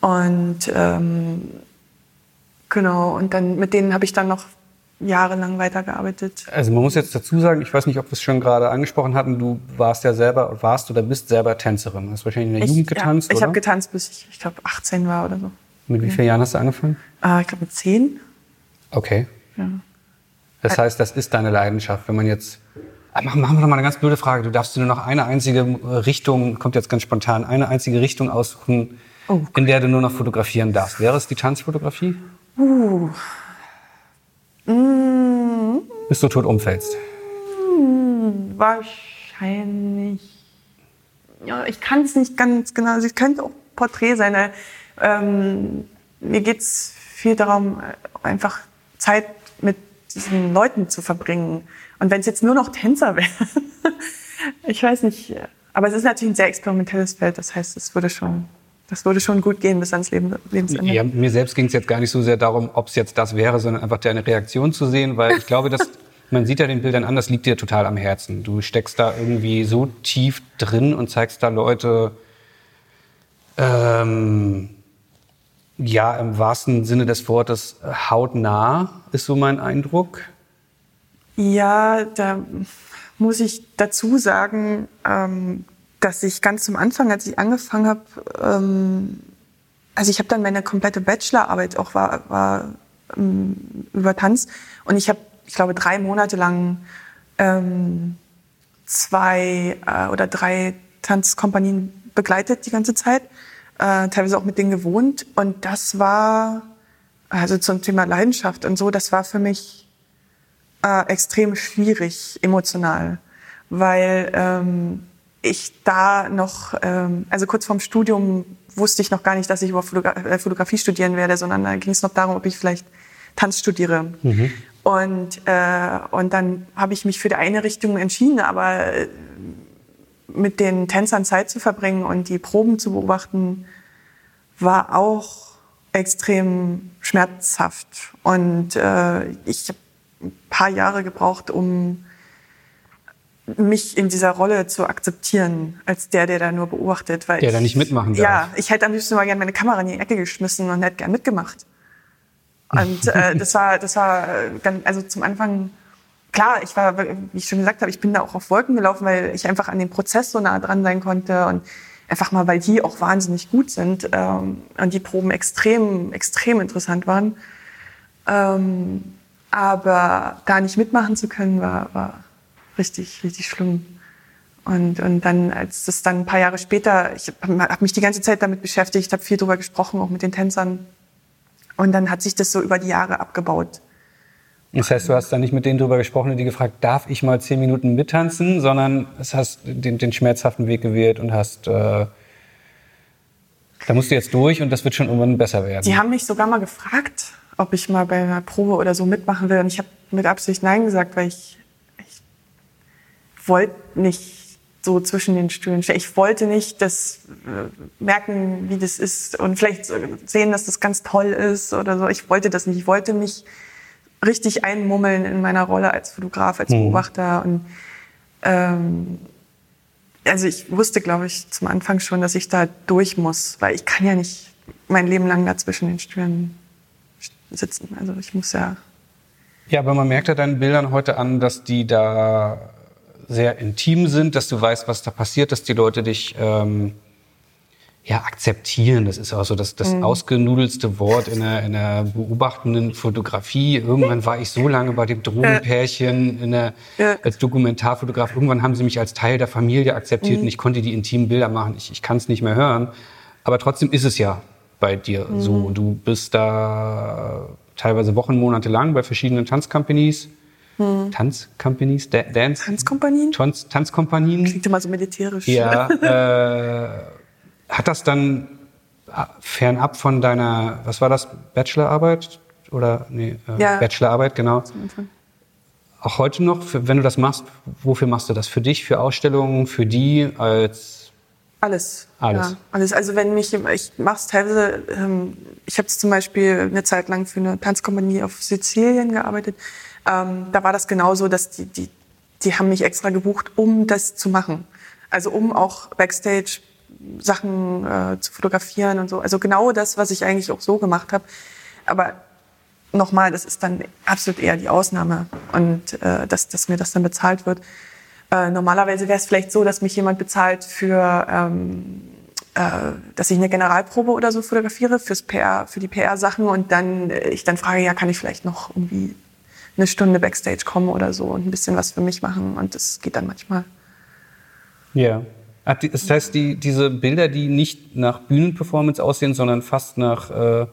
Und ähm, genau, und dann mit denen habe ich dann noch jahrelang weitergearbeitet.
Also man muss jetzt dazu sagen, ich weiß nicht, ob wir es schon gerade angesprochen hatten, du warst ja selber, warst oder bist selber Tänzerin. Hast wahrscheinlich in der ich, Jugend getanzt,
ja, ich habe getanzt, bis ich, ich glaube, 18 war oder so.
Mit wie vielen Jahren hast du angefangen?
Äh, ich glaube mit 10.
Okay. Ja. Das heißt, das ist deine Leidenschaft. Wenn man jetzt ah, Machen wir noch mal eine ganz blöde Frage. Du darfst dir nur noch eine einzige Richtung, kommt jetzt ganz spontan, eine einzige Richtung aussuchen, oh, in der du nur noch fotografieren darfst. Wäre es die Tanzfotografie? Uh. Mm. Bis du tot umfällst?
Mm, wahrscheinlich. Ja, ich kann es nicht ganz genau. Also es könnte auch Porträt sein. Ähm, mir geht es viel darum, äh, einfach Zeit mit diesen Leuten zu verbringen. Und wenn es jetzt nur noch Tänzer wäre, ich weiß nicht. Aber es ist natürlich ein sehr experimentelles Feld. Das heißt, es würde schon, das würde schon gut gehen bis ans Leben, Lebensende.
Ja, mir selbst ging es jetzt gar nicht so sehr darum, ob es jetzt das wäre, sondern einfach deine Reaktion zu sehen, weil ich glaube, dass man sieht ja den Bildern an, das liegt dir total am Herzen. Du steckst da irgendwie so tief drin und zeigst da Leute, ähm, ja, im wahrsten Sinne des Wortes hautnah, ist so mein Eindruck.
Ja, da muss ich dazu sagen, ähm, dass ich ganz zum Anfang, als ich angefangen habe, ähm, also ich habe dann meine komplette Bachelorarbeit auch war, war ähm, über Tanz und ich habe, ich glaube, drei Monate lang zwei äh, oder drei Tanzkompanien begleitet die ganze Zeit äh, teilweise auch mit denen gewohnt. Und das war, also zum Thema Leidenschaft und so, das war für mich äh, extrem schwierig emotional, weil ähm, ich da noch, ähm, also kurz vorm Studium wusste ich noch gar nicht, dass ich über Fotogra äh, Fotografie studieren werde, sondern da ging es noch darum, ob ich vielleicht Tanz studiere. Mhm. Und, äh, und dann habe ich mich für die eine Richtung entschieden, aber äh, mit den Tänzern Zeit zu verbringen und die Proben zu beobachten, war auch extrem schmerzhaft. Und äh, ich habe ein paar Jahre gebraucht, um mich in dieser Rolle zu akzeptieren, als der, der da nur beobachtet.
Weil der ich, da nicht mitmachen darf.
Ja, ich hätte am liebsten mal gerne meine Kamera in die Ecke geschmissen und hätte gern mitgemacht. Und äh, das war, das war, ganz, also zum Anfang klar, ich war, wie ich schon gesagt habe, ich bin da auch auf Wolken gelaufen, weil ich einfach an dem Prozess so nah dran sein konnte und einfach mal, weil die auch wahnsinnig gut sind ähm, und die Proben extrem, extrem interessant waren. Ähm, aber da nicht mitmachen zu können, war, war richtig, richtig schlimm. Und, und dann, als das dann ein paar Jahre später, ich habe mich die ganze Zeit damit beschäftigt, habe viel darüber gesprochen, auch mit den Tänzern. Und dann hat sich das so über die Jahre abgebaut.
Das heißt, du hast dann nicht mit denen drüber gesprochen und die gefragt, darf ich mal zehn Minuten mittanzen, sondern es hast den, den schmerzhaften Weg gewählt und hast, äh, da musst du jetzt durch und das wird schon irgendwann besser werden.
Die haben mich sogar mal gefragt, ob ich mal bei einer Probe oder so mitmachen will. Und ich habe mit Absicht Nein gesagt, weil ich, ich wollte nicht so zwischen den Stühlen stehen. Ich wollte nicht das äh, merken, wie das ist und vielleicht sehen, dass das ganz toll ist oder so. Ich wollte das nicht. Ich wollte mich richtig einmummeln in meiner Rolle als Fotograf, als mhm. Beobachter. Und ähm, also ich wusste, glaube ich, zum Anfang schon, dass ich da durch muss, weil ich kann ja nicht mein Leben lang da zwischen den Stühlen sitzen. Also ich muss ja.
Ja, aber man merkt ja deinen Bildern heute an, dass die da sehr intim sind, dass du weißt, was da passiert, dass die Leute dich ähm, ja, akzeptieren, das ist auch so das, das mhm. ausgenudelste Wort in der, in der beobachtenden Fotografie. Irgendwann war ich so lange bei dem Drogenpärchen in der, ja. als Dokumentarfotograf. Irgendwann haben sie mich als Teil der Familie akzeptiert mhm. und ich konnte die intimen Bilder machen. Ich, ich kann es nicht mehr hören. Aber trotzdem ist es ja bei dir mhm. so. Du bist da teilweise Wochen, Monate lang bei verschiedenen Tanzcompanies. Hm. Tanzcompanies, Dance.
Tanzkompanien?
Tanz, Tanzkompanien.
Klingt immer so militärisch.
Ja. Äh, hat das dann äh, fernab von deiner, was war das, Bachelorarbeit? Oder, nee, äh, ja. Bachelorarbeit, genau. Auch heute noch, für, wenn du das machst, wofür machst du das? Für dich, für Ausstellungen, für die, als
alles.
Alles.
Ja, alles. Also wenn mich, ich mache es teilweise, ähm, ich habe zum Beispiel eine Zeit lang für eine Tanzkompanie auf Sizilien gearbeitet. Ähm, da war das genauso, dass die, die, die haben mich extra gebucht, um das zu machen. Also um auch Backstage Sachen äh, zu fotografieren und so. Also genau das, was ich eigentlich auch so gemacht habe. Aber nochmal, das ist dann absolut eher die Ausnahme und äh, dass, dass mir das dann bezahlt wird. Äh, normalerweise wäre es vielleicht so, dass mich jemand bezahlt für, ähm, äh, dass ich eine Generalprobe oder so fotografiere fürs PR, für die PR-Sachen und dann äh, ich dann frage, ja, kann ich vielleicht noch irgendwie eine Stunde Backstage kommen oder so und ein bisschen was für mich machen und das geht dann manchmal.
Ja. Das heißt, die, diese Bilder, die nicht nach Bühnenperformance aussehen, sondern fast nach äh,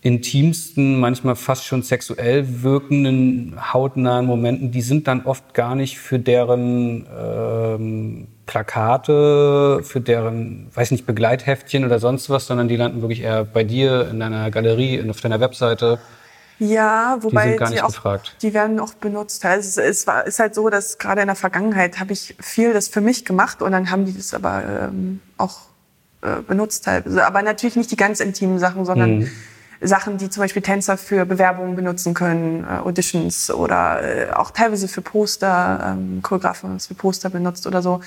intimsten, manchmal fast schon sexuell wirkenden, hautnahen Momenten, die sind dann oft gar nicht für deren ähm, Plakate, für deren, weiß nicht, Begleitheftchen oder sonst was, sondern die landen wirklich eher bei dir in deiner Galerie, auf deiner Webseite.
Ja, wobei
die,
die, auch, die werden auch benutzt. Also es, war, ist halt so, dass gerade in der Vergangenheit habe ich viel das für mich gemacht und dann haben die das aber ähm, auch äh, benutzt teilweise. Aber natürlich nicht die ganz intimen Sachen, sondern mhm. Sachen, die zum Beispiel Tänzer für Bewerbungen benutzen können, äh, Auditions oder äh, auch teilweise für Poster, ähm, Choreografen für Poster benutzt oder so.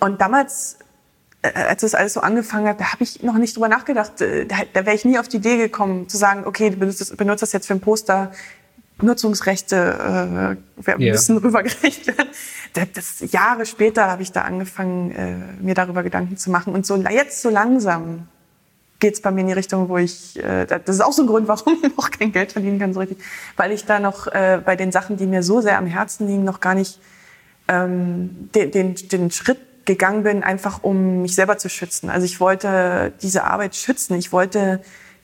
Und damals als das alles so angefangen hat, da habe ich noch nicht drüber nachgedacht. Äh, da, da wäre ich nie auf die Idee gekommen, zu sagen, okay, du benutzt das, benutzt das jetzt für ein Poster. Nutzungsrechte äh, yeah. müssen rübergereicht werden. Das, das, Jahre später habe ich da angefangen, äh, mir darüber Gedanken zu machen. Und so jetzt so langsam geht es bei mir in die Richtung, wo ich, äh, das ist auch so ein Grund, warum ich noch kein Geld verdienen kann so richtig, weil ich da noch äh, bei den Sachen, die mir so sehr am Herzen liegen, noch gar nicht ähm, den, den, den Schritt gegangen bin, einfach um mich selber zu schützen. Also ich wollte diese Arbeit schützen. Ich wollte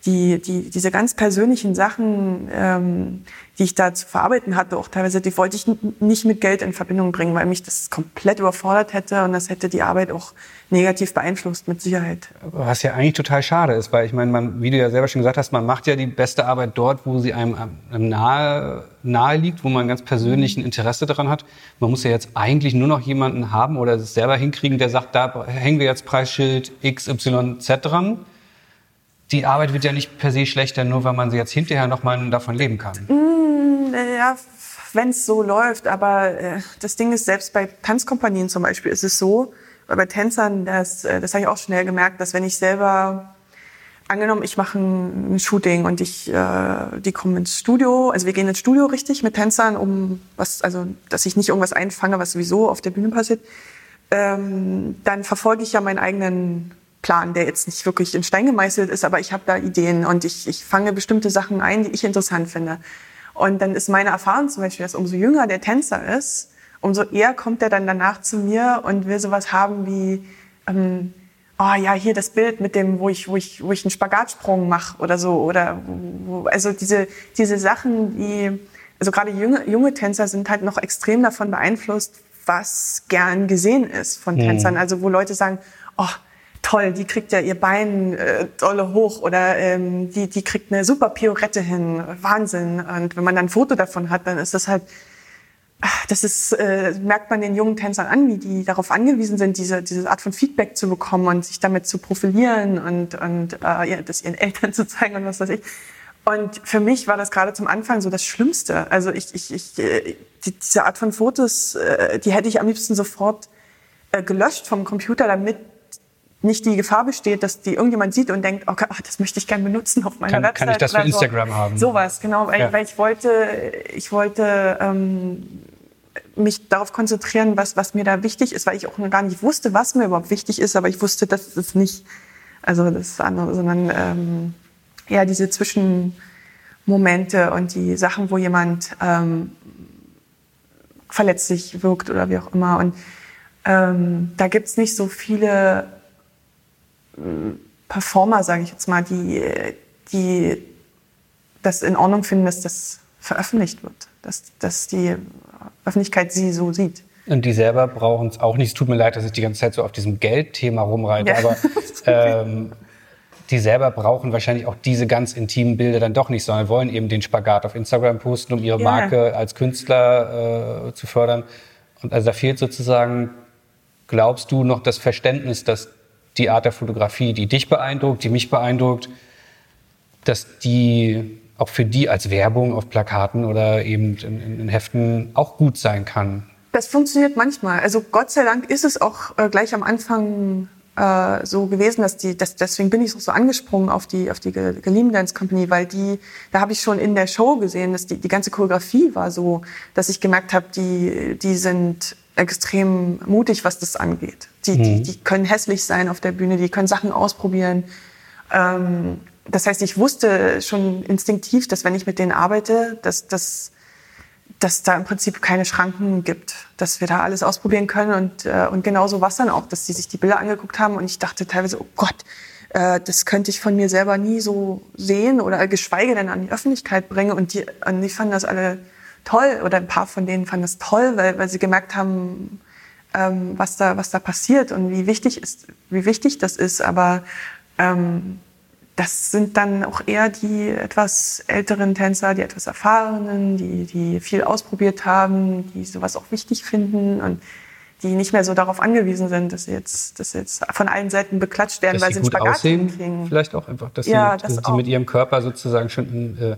die, die, diese ganz persönlichen Sachen, ähm, die ich da zu verarbeiten hatte, auch teilweise, die wollte ich nicht mit Geld in Verbindung bringen, weil mich das komplett überfordert hätte und das hätte die Arbeit auch negativ beeinflusst, mit Sicherheit.
Was ja eigentlich total schade ist, weil ich meine, man, wie du ja selber schon gesagt hast, man macht ja die beste Arbeit dort, wo sie einem nahe, nahe liegt, wo man ganz persönlichen Interesse daran hat. Man muss ja jetzt eigentlich nur noch jemanden haben oder es selber hinkriegen, der sagt, da hängen wir jetzt Preisschild XYZ dran die Arbeit wird ja nicht per se schlechter, nur weil man sie jetzt hinterher noch mal davon leben kann.
Mm, ja, wenn es so läuft. Aber äh, das Ding ist, selbst bei Tanzkompanien zum Beispiel ist es so, bei Tänzern, das, äh, das habe ich auch schnell gemerkt, dass wenn ich selber angenommen, ich mache ein Shooting und ich, äh, die kommen ins Studio, also wir gehen ins Studio richtig mit Tänzern, um was, also dass ich nicht irgendwas einfange, was sowieso auf der Bühne passiert, ähm, dann verfolge ich ja meinen eigenen Plan, der jetzt nicht wirklich in Stein gemeißelt ist, aber ich habe da Ideen und ich, ich fange bestimmte Sachen ein, die ich interessant finde. Und dann ist meine Erfahrung zum Beispiel, dass umso jünger der Tänzer ist, umso eher kommt er dann danach zu mir und will sowas haben wie, ähm, oh ja, hier das Bild mit dem, wo ich, wo ich, wo ich einen Spagatsprung mache oder so. Oder wo, also diese, diese Sachen, die, also gerade junge, junge Tänzer sind halt noch extrem davon beeinflusst, was gern gesehen ist von mhm. Tänzern. Also wo Leute sagen, oh, toll, die kriegt ja ihr Bein äh, dolle hoch oder ähm, die, die kriegt eine super Piorette hin, Wahnsinn. Und wenn man dann ein Foto davon hat, dann ist das halt, das ist, äh, merkt man den jungen Tänzern an, wie die darauf angewiesen sind, diese, diese Art von Feedback zu bekommen und sich damit zu profilieren und, und äh, ja, das ihren Eltern zu zeigen und was weiß ich. Und für mich war das gerade zum Anfang so das Schlimmste. Also ich, ich, ich äh, die, diese Art von Fotos, äh, die hätte ich am liebsten sofort äh, gelöscht vom Computer, damit nicht die Gefahr besteht, dass die irgendjemand sieht und denkt, okay, ach, das möchte ich gerne benutzen auf meiner
kann,
Website.
Kann ich das für Instagram
so.
haben?
Sowas, genau, weil, ja. weil ich wollte, ich wollte ähm, mich darauf konzentrieren, was, was mir da wichtig ist, weil ich auch noch gar nicht wusste, was mir überhaupt wichtig ist, aber ich wusste, dass es nicht, also das andere, sondern ähm, eher diese Zwischenmomente und die Sachen, wo jemand ähm, verletzlich wirkt oder wie auch immer. Und ähm, da gibt's nicht so viele Performer, sage ich jetzt mal, die, die das in Ordnung finden, dass das veröffentlicht wird, dass, dass die Öffentlichkeit sie so sieht.
Und die selber brauchen es auch nicht. Es tut mir leid, dass ich die ganze Zeit so auf diesem Geldthema rumreite, ja. aber ähm, die selber brauchen wahrscheinlich auch diese ganz intimen Bilder dann doch nicht, sondern wollen eben den Spagat auf Instagram posten, um ihre ja. Marke als Künstler äh, zu fördern. Und also da fehlt sozusagen, glaubst du, noch das Verständnis, dass die Art der Fotografie, die dich beeindruckt, die mich beeindruckt, dass die auch für die als Werbung auf Plakaten oder eben in, in Heften auch gut sein kann.
Das funktioniert manchmal. Also Gott sei Dank ist es auch äh, gleich am Anfang äh, so gewesen, dass die, dass, deswegen bin ich so angesprungen auf die, auf die Gelieben Dance Company, weil die, da habe ich schon in der Show gesehen, dass die, die ganze Choreografie war so, dass ich gemerkt habe, die, die sind extrem mutig, was das angeht. Die, mhm. die, die können hässlich sein auf der Bühne, die können Sachen ausprobieren. Ähm, das heißt, ich wusste schon instinktiv, dass wenn ich mit denen arbeite, dass, dass, dass da im Prinzip keine Schranken gibt, dass wir da alles ausprobieren können und, äh, und genauso was dann auch, dass sie sich die Bilder angeguckt haben und ich dachte teilweise, oh Gott, äh, das könnte ich von mir selber nie so sehen oder geschweige denn an die Öffentlichkeit bringen und die, und die fanden das alle toll oder ein paar von denen fanden es toll, weil, weil sie gemerkt haben, ähm, was, da, was da passiert und wie wichtig, ist, wie wichtig das ist. Aber ähm, das sind dann auch eher die etwas älteren Tänzer, die etwas erfahrenen, die, die viel ausprobiert haben, die sowas auch wichtig finden und die nicht mehr so darauf angewiesen sind, dass sie jetzt, dass sie jetzt von allen Seiten beklatscht werden, dass weil sie einen Spagat aussehen, kriegen.
Vielleicht auch einfach, dass ja, sie, das sie mit ihrem Körper sozusagen schon äh,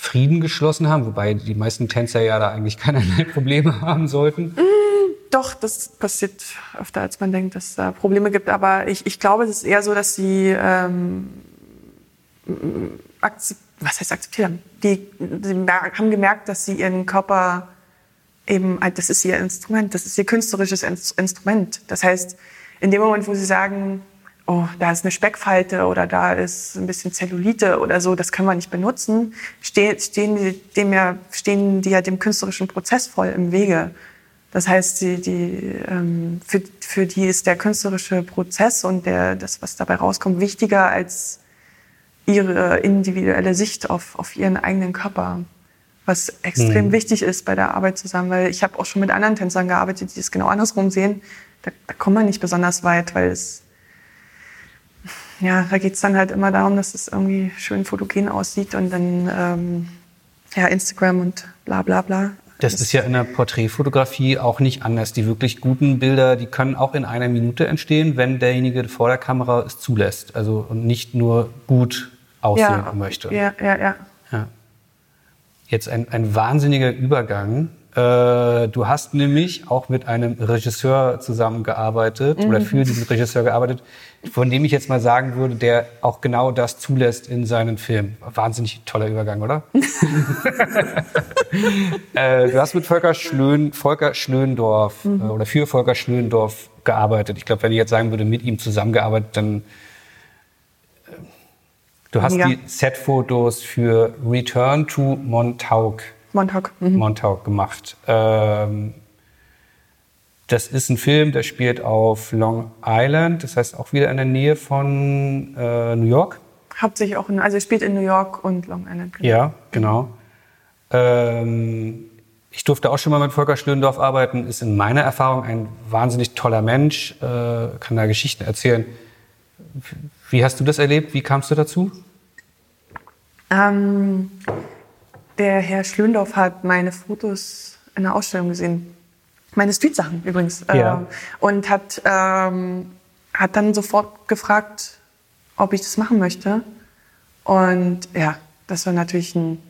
Frieden geschlossen haben, wobei die meisten Tänzer ja da eigentlich keinerlei Probleme haben sollten.
Mm, doch, das passiert öfter, als man denkt, dass es da Probleme gibt. Aber ich, ich glaube, es ist eher so, dass sie ähm, was heißt akzeptiert haben? Die, die haben gemerkt, dass sie ihren Körper eben, das ist ihr Instrument, das ist ihr künstlerisches Instrument. Das heißt, in dem Moment, wo sie sagen, oh, da ist eine Speckfalte oder da ist ein bisschen Zellulite oder so, das können wir nicht benutzen, stehen, stehen, die, dem ja, stehen die ja dem künstlerischen Prozess voll im Wege. Das heißt, die, die, ähm, für, für die ist der künstlerische Prozess und der, das, was dabei rauskommt, wichtiger als ihre individuelle Sicht auf, auf ihren eigenen Körper. Was extrem mhm. wichtig ist bei der Arbeit zusammen, weil ich habe auch schon mit anderen Tänzern gearbeitet, die es genau andersrum sehen. Da, da kommt man nicht besonders weit, weil es ja, da geht's dann halt immer darum, dass es irgendwie schön fotogen aussieht und dann ähm, ja, Instagram und bla bla bla.
Das, ist ja in der Porträtfotografie auch nicht anders. Die wirklich guten Bilder, die können auch in einer Minute entstehen, wenn derjenige vor der Kamera es zulässt. Also und nicht nur gut aussehen
ja,
möchte.
Ja, ja, ja.
ja. Jetzt ein, ein wahnsinniger Übergang. Äh, du hast nämlich auch mit einem Regisseur zusammengearbeitet mhm. oder für diesen Regisseur gearbeitet, von dem ich jetzt mal sagen würde, der auch genau das zulässt in seinen Filmen. Wahnsinnig toller Übergang, oder? äh, du hast mit Volker, Schlön, Volker Schlöndorf mhm. äh, oder für Volker Schlöndorf gearbeitet. Ich glaube, wenn ich jetzt sagen würde, mit ihm zusammengearbeitet, dann äh, Du hast ja. die Setfotos für Return to Montauk.
Montauk.
Mhm. Montauk gemacht. Ähm, das ist ein Film, der spielt auf Long Island, das heißt auch wieder in der Nähe von äh, New York.
Hauptsächlich auch in, also spielt in New York und Long Island.
Genau. Ja, genau. Ähm, ich durfte auch schon mal mit Volker Schlöndorf arbeiten, ist in meiner Erfahrung ein wahnsinnig toller Mensch, äh, kann da Geschichten erzählen. Wie hast du das erlebt? Wie kamst du dazu?
Ähm, der Herr Schlöndorf hat meine Fotos in der Ausstellung gesehen meine Street-Sachen übrigens. Ja. Äh, und hat, ähm, hat dann sofort gefragt, ob ich das machen möchte. Und ja, das war natürlich ein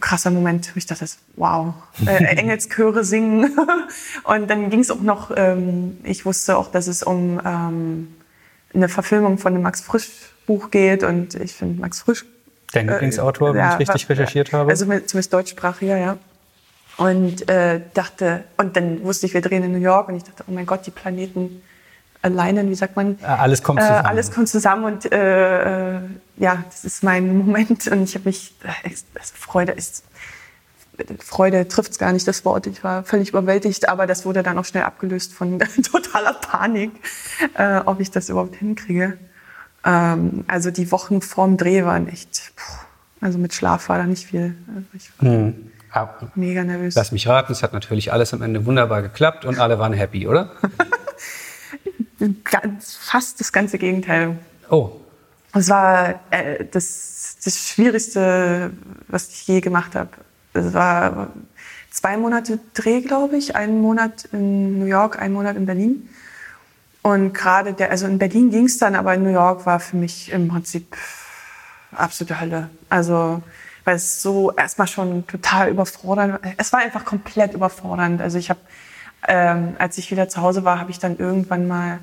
krasser Moment. Ich dachte, wow, äh, Engelschöre singen. und dann ging es auch noch, ähm, ich wusste auch, dass es um ähm, eine Verfilmung von einem Max Frisch Buch geht. Und ich finde Max Frisch.
Dein Lieblingsautor, äh, wenn ja, ich richtig recherchiert habe.
Also zumindest deutschsprachiger, ja und äh, dachte, und dann wusste ich, wir drehen in New York und ich dachte, oh mein Gott, die Planeten alleine, wie sagt man?
Alles kommt zusammen.
Äh, alles kommt zusammen und äh, äh, ja, das ist mein Moment und ich habe mich, äh, Freude ist, Freude trifft es gar nicht das Wort. Ich war völlig überwältigt, aber das wurde dann auch schnell abgelöst von totaler Panik, äh, ob ich das überhaupt hinkriege. Ähm, also die Wochen vorm Dreh waren echt, puh, also mit Schlaf war da nicht viel. Also ich war, hm. Mega nervös.
Lass mich raten, es hat natürlich alles am Ende wunderbar geklappt und alle waren happy, oder?
Ganz, fast das ganze Gegenteil.
Oh.
Es war äh, das, das Schwierigste, was ich je gemacht habe. Es war zwei Monate Dreh, glaube ich. Einen Monat in New York, einen Monat in Berlin. Und gerade der, also in Berlin ging es dann, aber in New York war für mich im Prinzip absolute Hölle. Also weil es so erstmal schon total überfordernd, es war einfach komplett überfordernd. Also ich habe, ähm, als ich wieder zu Hause war, habe ich dann irgendwann mal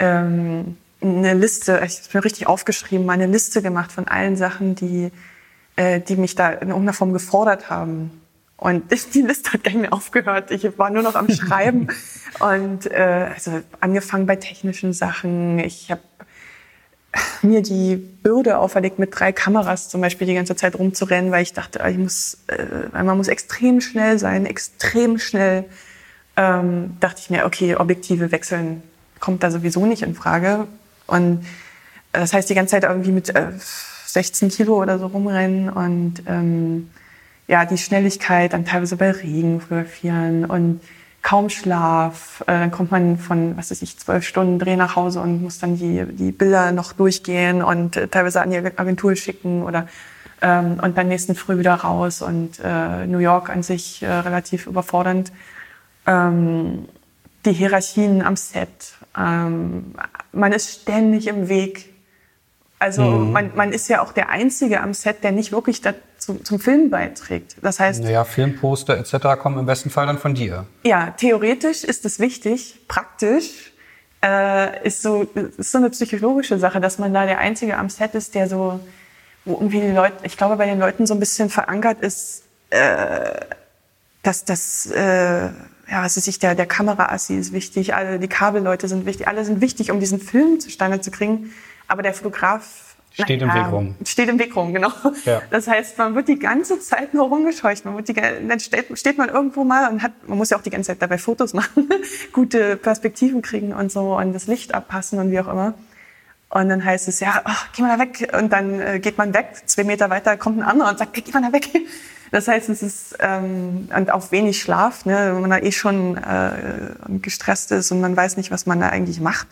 ähm, eine Liste, ich habe mir richtig aufgeschrieben, mal eine Liste gemacht von allen Sachen, die, äh, die mich da in irgendeiner Form gefordert haben. Und die Liste hat gar nicht mehr aufgehört. Ich war nur noch am Schreiben. und äh, also angefangen bei technischen Sachen. Ich habe mir die Bürde auferlegt, mit drei Kameras zum Beispiel die ganze Zeit rumzurennen, weil ich dachte, ich muss, äh, man muss extrem schnell sein, extrem schnell. Ähm, dachte ich mir, okay, Objektive wechseln kommt da sowieso nicht in Frage. Und das heißt, die ganze Zeit irgendwie mit äh, 16 Kilo oder so rumrennen und ähm, ja, die Schnelligkeit dann teilweise bei Regen fotografieren und kaum Schlaf. Äh, dann kommt man von, was weiß ich, zwölf Stunden Dreh nach Hause und muss dann die, die Bilder noch durchgehen und äh, teilweise an die Agentur schicken oder ähm, und dann nächsten Früh wieder raus und äh, New York an sich äh, relativ überfordernd. Ähm, die Hierarchien am Set. Ähm, man ist ständig im Weg also mhm. man, man ist ja auch der Einzige am Set, der nicht wirklich dazu, zum Film beiträgt. Das heißt,
naja, Filmposter etc. kommen im besten Fall dann von dir.
Ja, theoretisch ist es wichtig, praktisch äh, ist so ist so eine psychologische Sache, dass man da der Einzige am Set ist, der so wo irgendwie die Leute, ich glaube, bei den Leuten so ein bisschen verankert ist, äh, dass das äh, ja, was ist ich, der, der Kameraassi ist wichtig, alle die Kabelleute sind wichtig, alle sind wichtig, um diesen Film zustande zu kriegen. Aber der Fotograf
Steht im Weg rum.
Steht im Weg rum, genau. Ja. Das heißt, man wird die ganze Zeit nur rumgescheucht. Man wird die, dann steht, steht man irgendwo mal und hat, man muss ja auch die ganze Zeit dabei Fotos machen, gute Perspektiven kriegen und so und das Licht abpassen und wie auch immer. Und dann heißt es, ja, oh, geh mal da weg. Und dann äh, geht man weg. Zwei Meter weiter kommt ein anderer und sagt, geh mal da weg. Das heißt, es ist ähm, und auch wenig Schlaf, ne, wenn man da eh schon äh, gestresst ist und man weiß nicht, was man da eigentlich macht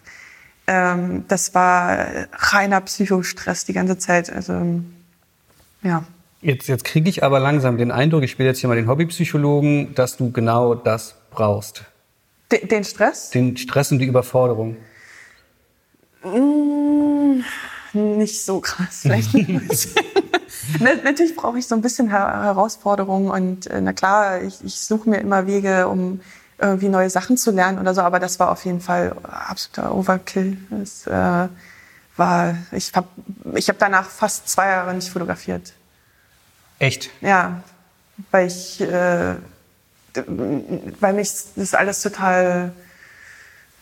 ähm, das war reiner Psychostress die ganze Zeit. Also ja.
Jetzt, jetzt kriege ich aber langsam den Eindruck, ich spiele jetzt hier mal den Hobbypsychologen, dass du genau das brauchst.
Den, den Stress?
Den Stress und die Überforderung.
Mm, nicht so krass, vielleicht ein bisschen. Natürlich brauche ich so ein bisschen Herausforderungen und äh, na klar, ich, ich suche mir immer Wege, um irgendwie neue Sachen zu lernen oder so, aber das war auf jeden Fall absoluter Overkill. Das äh, war, ich habe ich hab danach fast zwei Jahre nicht fotografiert.
Echt?
Ja, weil ich, äh, weil mich das alles total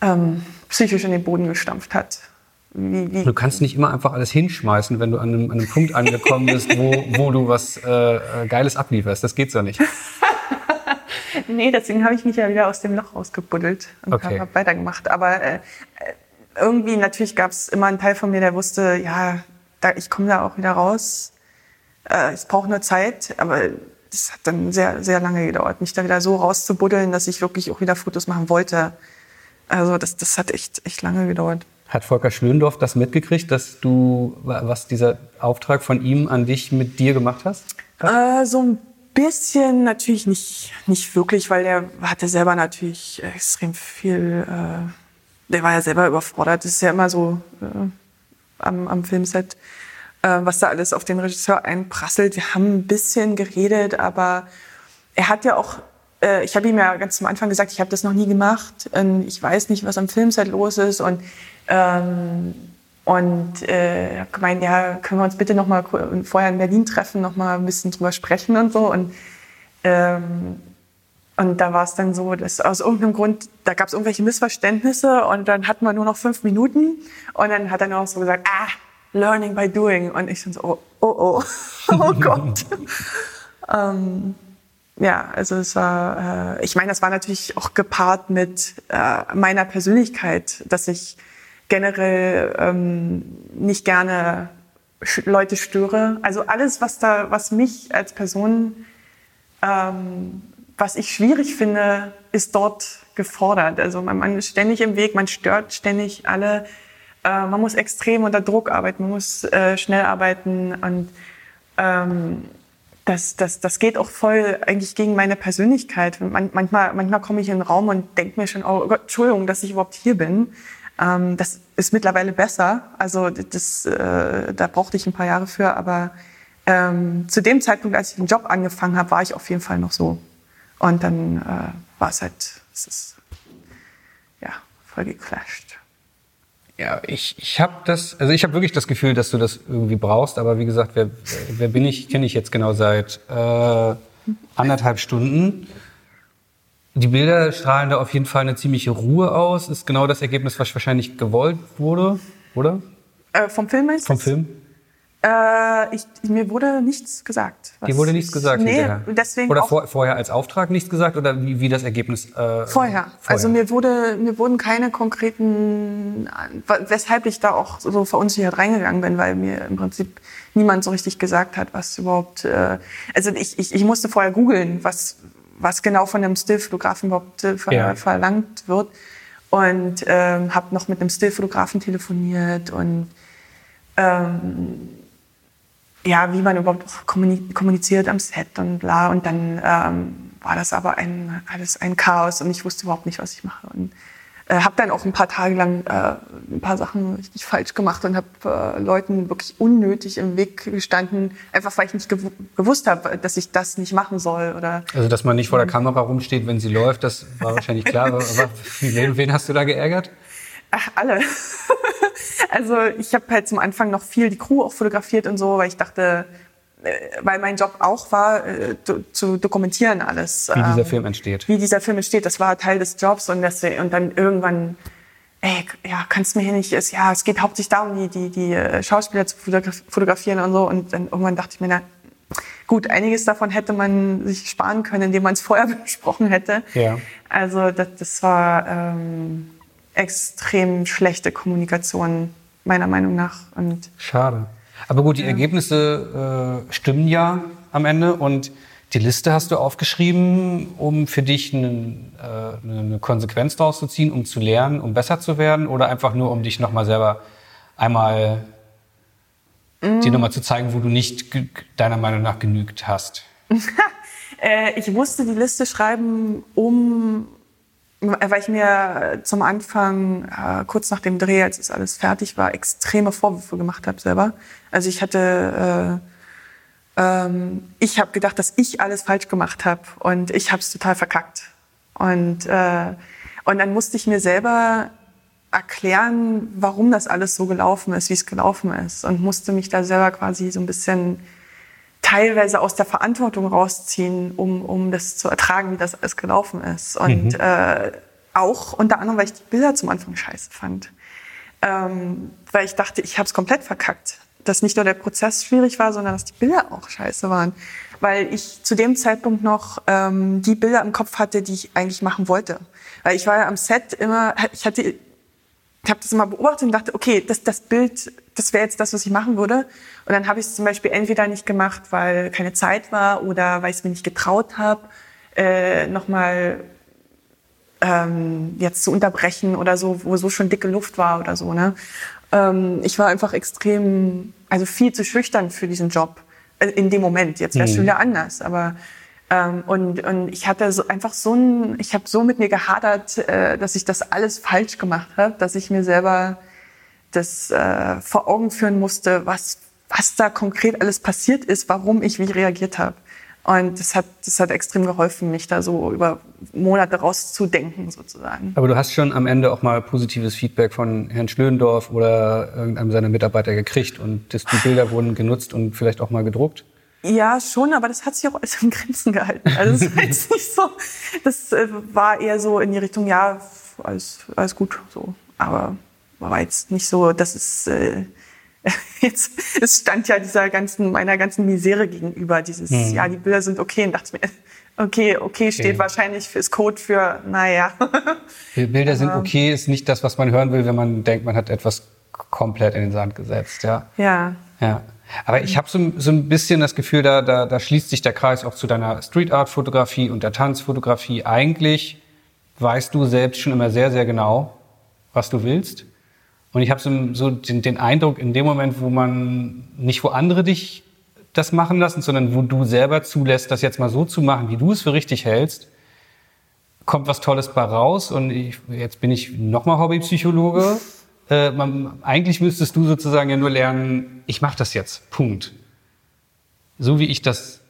ähm, psychisch in den Boden gestampft hat.
Wie, wie du kannst nicht immer einfach alles hinschmeißen, wenn du an einem, an einem Punkt angekommen bist, wo, wo du was äh, äh Geiles ablieferst. Das geht so nicht.
nee, deswegen habe ich mich ja wieder aus dem Loch rausgebuddelt und okay. habe weitergemacht. Aber äh, irgendwie, natürlich gab es immer einen Teil von mir, der wusste, ja, da, ich komme da auch wieder raus. Äh, es braucht nur Zeit, aber das hat dann sehr, sehr lange gedauert, mich da wieder so rauszubuddeln, dass ich wirklich auch wieder Fotos machen wollte. Also das, das hat echt, echt lange gedauert.
Hat Volker Schlöndorf das mitgekriegt, dass du, was dieser Auftrag von ihm an dich mit dir gemacht hast?
Äh, so ein bisschen natürlich nicht, nicht wirklich, weil der hatte selber natürlich extrem viel, äh, der war ja selber überfordert. Das ist ja immer so äh, am, am Filmset, äh, was da alles auf den Regisseur einprasselt. Wir haben ein bisschen geredet, aber er hat ja auch äh, ich habe ihm ja ganz am Anfang gesagt, ich habe das noch nie gemacht. Ich weiß nicht, was am Filmset los ist. Und, ähm, und äh, habe gemeint, ja, können wir uns bitte noch mal vorher in Berlin treffen, noch mal ein bisschen drüber sprechen und so. Und, ähm, und da war es dann so, dass aus irgendeinem Grund, da gab es irgendwelche Missverständnisse und dann hatten wir nur noch fünf Minuten. Und dann hat er nur noch so gesagt, ah, learning by doing. Und ich dann so, oh, oh, oh, oh Gott. ähm, ja, also es war, äh, ich meine, das war natürlich auch gepaart mit äh, meiner Persönlichkeit, dass ich generell ähm, nicht gerne Leute störe. Also alles, was da, was mich als Person, ähm, was ich schwierig finde, ist dort gefordert. Also man, man ist ständig im Weg, man stört ständig alle. Äh, man muss extrem unter Druck arbeiten, man muss äh, schnell arbeiten und ähm, das, das, das geht auch voll eigentlich gegen meine Persönlichkeit. Man, manchmal, manchmal komme ich in den Raum und denke mir schon, oh Gott, Entschuldigung, dass ich überhaupt hier bin. Ähm, das ist mittlerweile besser. Also das, äh, da brauchte ich ein paar Jahre für. Aber ähm, zu dem Zeitpunkt, als ich den Job angefangen habe, war ich auf jeden Fall noch so. Und dann äh, war es halt, es ist ja voll geclasht.
Ja, ich, ich habe das, also ich habe wirklich das Gefühl, dass du das irgendwie brauchst, aber wie gesagt, wer, wer bin ich, kenne ich jetzt genau seit äh, anderthalb Stunden. Die Bilder strahlen da auf jeden Fall eine ziemliche Ruhe aus. Ist genau das Ergebnis, was wahrscheinlich gewollt wurde, oder?
Äh, vom Film meinst
du? Vom Film.
Äh, ich, mir wurde nichts gesagt.
Dir wurde nichts gesagt
nee, hinterher? deswegen
Oder vor, vorher als Auftrag nichts gesagt oder wie, wie das Ergebnis?
Äh, vorher. vorher. Also mir wurde mir wurden keine konkreten, weshalb ich da auch so verunsichert reingegangen bin, weil mir im Prinzip niemand so richtig gesagt hat, was überhaupt. Äh, also ich, ich, ich musste vorher googeln, was was genau von einem Stillfotografen überhaupt äh, ver ja. verlangt wird und ähm, habe noch mit einem Stillfotografen telefoniert und ähm, ja, wie man überhaupt kommuniziert am Set und bla. Und dann ähm, war das aber ein, alles ein Chaos und ich wusste überhaupt nicht, was ich mache. Und äh, habe dann auch ein paar Tage lang äh, ein paar Sachen richtig falsch gemacht und habe äh, Leuten wirklich unnötig im Weg gestanden, einfach weil ich nicht gew gewusst habe, dass ich das nicht machen soll. Oder,
also, dass man nicht vor der Kamera rumsteht, wenn sie läuft, das war wahrscheinlich klar. aber wen, wen hast du da geärgert?
Ach, alle. also ich habe halt zum Anfang noch viel die Crew auch fotografiert und so, weil ich dachte, weil mein Job auch war, äh, zu dokumentieren alles.
Wie dieser ähm, Film entsteht.
Wie dieser Film entsteht, das war Teil des Jobs und, das, und dann irgendwann, ey, ja, kannst du mir hier nicht, ist, ja, es geht hauptsächlich darum, die, die, die äh, Schauspieler zu fotografieren und so und dann irgendwann dachte ich mir, na, gut, einiges davon hätte man sich sparen können, indem man es vorher besprochen hätte. Ja. Also das, das war ähm, extrem schlechte Kommunikation meiner Meinung nach. Und
Schade. Aber gut, die ja. Ergebnisse äh, stimmen ja am Ende und die Liste hast du aufgeschrieben, um für dich einen, äh, eine Konsequenz daraus zu ziehen, um zu lernen, um besser zu werden oder einfach nur, um dich nochmal selber einmal mm. dir nochmal zu zeigen, wo du nicht deiner Meinung nach genügt hast?
äh, ich musste die Liste schreiben, um weil ich mir zum Anfang, äh, kurz nach dem Dreh, als es alles fertig war, extreme Vorwürfe gemacht habe selber. Also ich hatte ähm, ich habe gedacht, dass ich alles falsch gemacht habe und ich habe es total verkackt. Und, äh, und dann musste ich mir selber erklären, warum das alles so gelaufen ist, wie es gelaufen ist. Und musste mich da selber quasi so ein bisschen teilweise aus der Verantwortung rausziehen, um, um das zu ertragen, wie das alles gelaufen ist. Und mhm. äh, auch unter anderem, weil ich die Bilder zum Anfang scheiße fand. Ähm, weil ich dachte, ich habe es komplett verkackt. Dass nicht nur der Prozess schwierig war, sondern dass die Bilder auch scheiße waren. Weil ich zu dem Zeitpunkt noch ähm, die Bilder im Kopf hatte, die ich eigentlich machen wollte. Weil ich war ja am Set immer, ich hatte ich habe das immer beobachtet und dachte, okay, das, das Bild, das wäre jetzt das, was ich machen würde. Und dann habe ich es zum Beispiel entweder nicht gemacht, weil keine Zeit war oder weil ich es mir nicht getraut habe, äh, nochmal ähm, jetzt zu unterbrechen oder so, wo so schon dicke Luft war oder so. Ne? Ähm, ich war einfach extrem, also viel zu schüchtern für diesen Job äh, in dem Moment. Jetzt wäre es mhm. schon wieder anders, aber ähm, und, und ich hatte so einfach so ein, ich habe so mit mir gehadert, äh, dass ich das alles falsch gemacht habe, dass ich mir selber das äh, vor Augen führen musste, was, was da konkret alles passiert ist, warum ich wie reagiert habe. Und das hat, das hat extrem geholfen, mich da so über Monate rauszudenken, sozusagen.
Aber du hast schon am Ende auch mal positives Feedback von Herrn Schlöndorf oder irgendeinem seiner Mitarbeiter gekriegt und das, die Bilder wurden genutzt und vielleicht auch mal gedruckt?
Ja, schon, aber das hat sich auch alles in Grenzen gehalten. Also das war jetzt nicht so, das äh, war eher so in die Richtung, ja, alles, alles gut, so. Aber war jetzt nicht so, dass es äh, jetzt, es stand ja dieser ganzen, meiner ganzen Misere gegenüber, dieses, mhm. ja, die Bilder sind okay und dachte mir, okay, okay steht okay. wahrscheinlich fürs Code für, naja.
Bilder sind okay, ist nicht das, was man hören will, wenn man denkt, man hat etwas komplett in den Sand gesetzt, ja.
Ja.
Ja. Aber ich habe so, so ein bisschen das Gefühl, da, da, da schließt sich der Kreis auch zu deiner Street Art Fotografie und der Tanzfotografie. Eigentlich weißt du selbst schon immer sehr, sehr genau, was du willst. Und ich habe so, so den, den, Eindruck, in dem Moment, wo man nicht wo andere dich das machen lassen, sondern wo du selber zulässt, das jetzt mal so zu machen, wie du es für richtig hältst, kommt was Tolles bei raus. Und ich, jetzt bin ich nochmal Hobbypsychologe äh, man, eigentlich müsstest du sozusagen ja nur lernen, ich mache das jetzt, Punkt. So wie ich das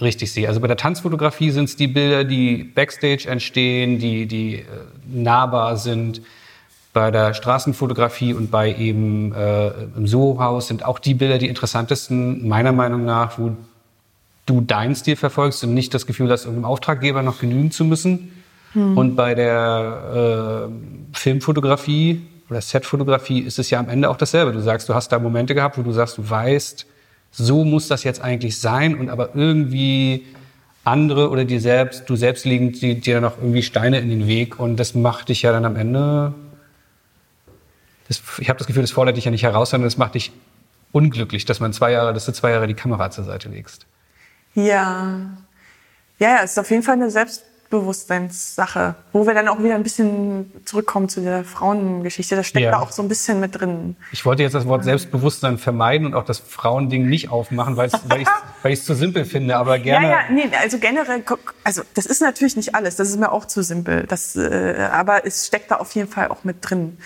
richtig sehe. Also bei der Tanzfotografie sind es die Bilder, die backstage entstehen, die, die äh, nahbar sind. Bei der Straßenfotografie und bei eben äh, im Soho-Haus sind auch die Bilder die interessantesten, meiner Meinung nach, wo du deinen Stil verfolgst und nicht das Gefühl hast, irgendeinem Auftraggeber noch genügen zu müssen. Hm. Und bei der äh, Filmfotografie oder Setfotografie ist es ja am Ende auch dasselbe. Du sagst, du hast da Momente gehabt, wo du sagst, du weißt, so muss das jetzt eigentlich sein und aber irgendwie andere oder dir selbst, du selbst legen dir, dir noch irgendwie Steine in den Weg und das macht dich ja dann am Ende, das, ich habe das Gefühl, das fordert dich ja nicht heraus, sondern das macht dich unglücklich, dass man zwei Jahre, dass du zwei Jahre die Kamera zur Seite legst.
Ja, ja, ja, es ist auf jeden Fall eine Selbst Selbstbewusstseinssache, wo wir dann auch wieder ein bisschen zurückkommen zu der Frauengeschichte. Das steckt ja. da auch so ein bisschen mit drin.
Ich wollte jetzt das Wort Selbstbewusstsein vermeiden und auch das Frauending nicht aufmachen, weil ich es zu simpel finde, aber gerne.
Ja, ja, nee, also generell, also das ist natürlich nicht alles, das ist mir auch zu simpel. Das, äh, aber es steckt da auf jeden Fall auch mit drin.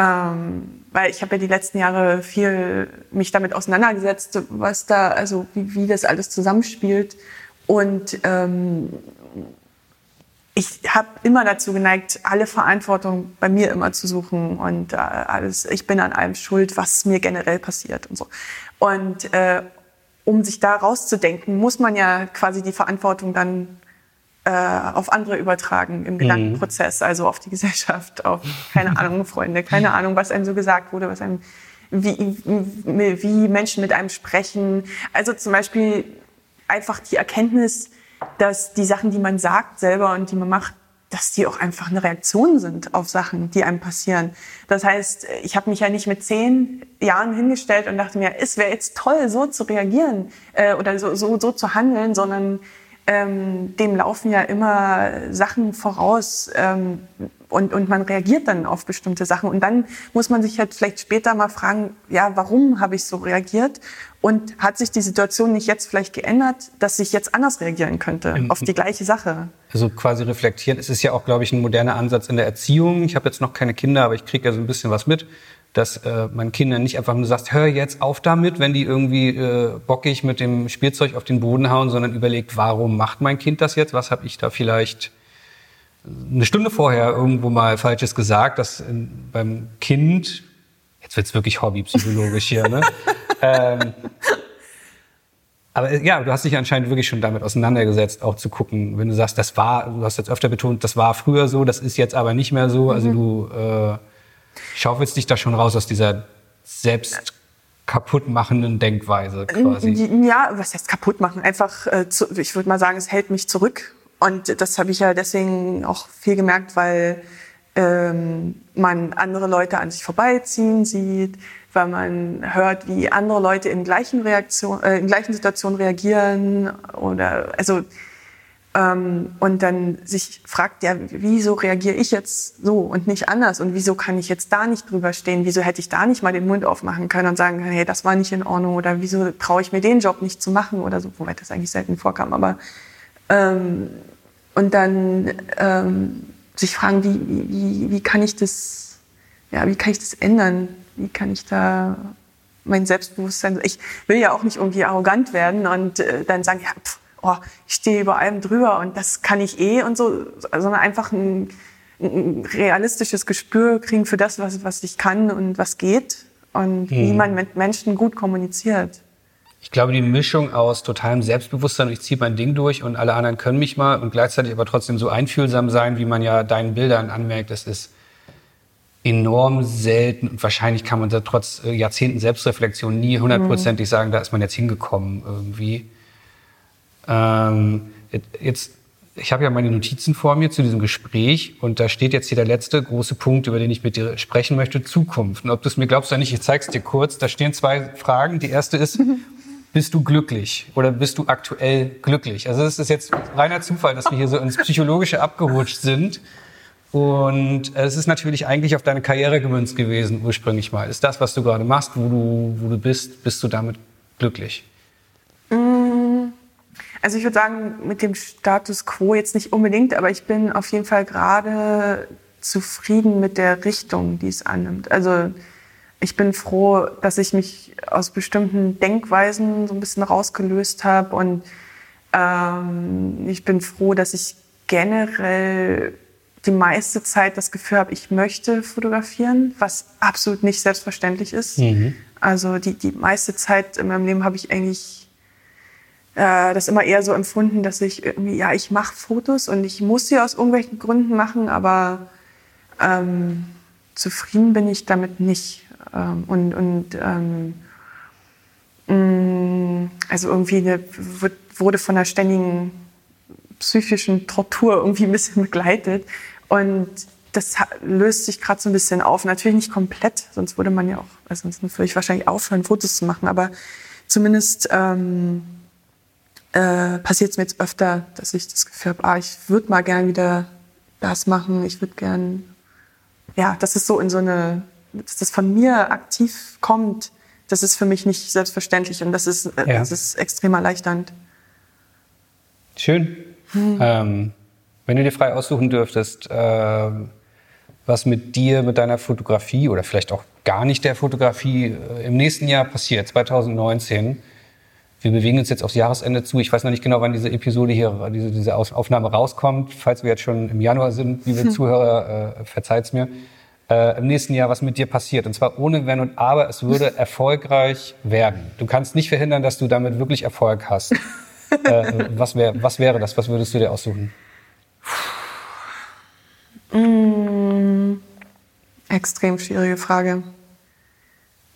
Ähm, weil ich habe ja die letzten Jahre viel mich damit auseinandergesetzt, was da, also wie, wie das alles zusammenspielt. Und ähm, ich habe immer dazu geneigt, alle Verantwortung bei mir immer zu suchen und äh, alles. Ich bin an allem schuld, was mir generell passiert und so. Und äh, um sich da rauszudenken, muss man ja quasi die Verantwortung dann äh, auf andere übertragen im mhm. Gedankenprozess, also auf die Gesellschaft, auf keine Ahnung Freunde, keine Ahnung, was einem so gesagt wurde, was einem wie, wie Menschen mit einem sprechen. Also zum Beispiel einfach die Erkenntnis, dass die Sachen, die man sagt selber und die man macht, dass die auch einfach eine Reaktion sind auf Sachen, die einem passieren. Das heißt, ich habe mich ja nicht mit zehn Jahren hingestellt und dachte mir, es wäre jetzt toll, so zu reagieren äh, oder so, so, so zu handeln, sondern ähm, dem laufen ja immer Sachen voraus ähm, und, und man reagiert dann auf bestimmte Sachen. Und dann muss man sich halt vielleicht später mal fragen, ja, warum habe ich so reagiert? Und hat sich die Situation nicht jetzt vielleicht geändert, dass ich jetzt anders reagieren könnte auf die gleiche Sache?
Also quasi reflektieren. Es ist ja auch, glaube ich, ein moderner Ansatz in der Erziehung. Ich habe jetzt noch keine Kinder, aber ich kriege ja so ein bisschen was mit. Dass äh, man Kindern nicht einfach nur sagt, hör jetzt auf damit, wenn die irgendwie äh, bockig mit dem Spielzeug auf den Boden hauen, sondern überlegt, warum macht mein Kind das jetzt? Was habe ich da vielleicht eine Stunde vorher irgendwo mal Falsches gesagt, dass in, beim Kind, jetzt wird's wirklich hobbypsychologisch hier, ne? ähm, aber ja, du hast dich anscheinend wirklich schon damit auseinandergesetzt, auch zu gucken, wenn du sagst, das war, du hast jetzt öfter betont, das war früher so, das ist jetzt aber nicht mehr so. Also mhm. du äh, schaufelst dich da schon raus aus dieser selbst kaputtmachenden Denkweise quasi.
Ja, was heißt kaputt machen? Einfach, äh, ich würde mal sagen, es hält mich zurück. Und das habe ich ja deswegen auch viel gemerkt, weil ähm, man andere Leute an sich vorbeiziehen sieht, weil man hört, wie andere Leute in gleichen, Reaktion, äh, in gleichen Situationen reagieren oder also ähm, und dann sich fragt, ja, wieso reagiere ich jetzt so und nicht anders? Und wieso kann ich jetzt da nicht drüber stehen, wieso hätte ich da nicht mal den Mund aufmachen können und sagen können, hey, das war nicht in Ordnung? Oder wieso traue ich mir den Job nicht zu machen? Oder so, wobei das eigentlich selten vorkam, aber ähm, und dann ähm, sich fragen, wie, wie, wie kann ich das, ja, wie kann ich das ändern? Wie kann ich da mein Selbstbewusstsein, ich will ja auch nicht irgendwie arrogant werden und äh, dann sagen, ja, pff, oh, ich stehe über allem drüber und das kann ich eh und so, sondern einfach ein, ein realistisches Gespür kriegen für das, was, was ich kann und was geht und hm. wie man mit Menschen gut kommuniziert.
Ich glaube, die Mischung aus totalem Selbstbewusstsein, ich ziehe mein Ding durch und alle anderen können mich mal und gleichzeitig aber trotzdem so einfühlsam sein, wie man ja deinen Bildern anmerkt, das ist enorm selten und wahrscheinlich kann man da trotz äh, Jahrzehnten Selbstreflexion nie hundertprozentig mhm. sagen, da ist man jetzt hingekommen irgendwie. Ähm, jetzt, ich habe ja meine Notizen vor mir zu diesem Gespräch und da steht jetzt hier der letzte große Punkt, über den ich mit dir sprechen möchte, Zukunft. Und ob du es mir glaubst oder nicht, ich zeige es dir kurz. Da stehen zwei Fragen. Die erste ist, bist du glücklich oder bist du aktuell glücklich? Also es ist jetzt reiner Zufall, dass wir hier so ins Psychologische abgerutscht sind. Und es ist natürlich eigentlich auf deine Karriere gemünzt gewesen ursprünglich mal. Ist das, was du gerade machst, wo du, wo du bist, bist du damit glücklich?
Mm, also ich würde sagen, mit dem Status quo jetzt nicht unbedingt, aber ich bin auf jeden Fall gerade zufrieden mit der Richtung, die es annimmt. Also ich bin froh, dass ich mich aus bestimmten Denkweisen so ein bisschen rausgelöst habe und ähm, ich bin froh, dass ich generell die meiste Zeit das Gefühl habe, ich möchte fotografieren, was absolut nicht selbstverständlich ist. Mhm. Also die, die meiste Zeit in meinem Leben habe ich eigentlich äh, das immer eher so empfunden, dass ich irgendwie, ja, ich mache Fotos und ich muss sie aus irgendwelchen Gründen machen, aber ähm, zufrieden bin ich damit nicht. Ähm, und und ähm, mm, also irgendwie eine, wurde von einer ständigen psychischen Tortur irgendwie ein bisschen begleitet. Und das löst sich gerade so ein bisschen auf. Natürlich nicht komplett, sonst würde man ja auch, also sonst würde ich wahrscheinlich aufhören, Fotos zu machen. Aber zumindest ähm, äh, passiert es mir jetzt öfter, dass ich das Gefühl habe, ah, ich würde mal gern wieder das machen. Ich würde gern, ja, dass es so in so eine, dass das von mir aktiv kommt. Das ist für mich nicht selbstverständlich und das ist, äh, ja. das ist extrem erleichternd.
Schön. Hm. Ähm, wenn du dir frei aussuchen dürftest, äh, was mit dir, mit deiner Fotografie oder vielleicht auch gar nicht der Fotografie äh, im nächsten Jahr passiert, 2019. Wir bewegen uns jetzt aufs Jahresende zu. Ich weiß noch nicht genau, wann diese Episode hier, diese, diese Aufnahme rauskommt. Falls wir jetzt schon im Januar sind, liebe hm. Zuhörer, äh, verzeiht's mir. Äh, Im nächsten Jahr, was mit dir passiert. Und zwar ohne Wenn und Aber. Es würde erfolgreich werden. Du kannst nicht verhindern, dass du damit wirklich Erfolg hast. äh, was, wär, was wäre das? Was würdest du dir aussuchen?
Mmh, extrem schwierige Frage.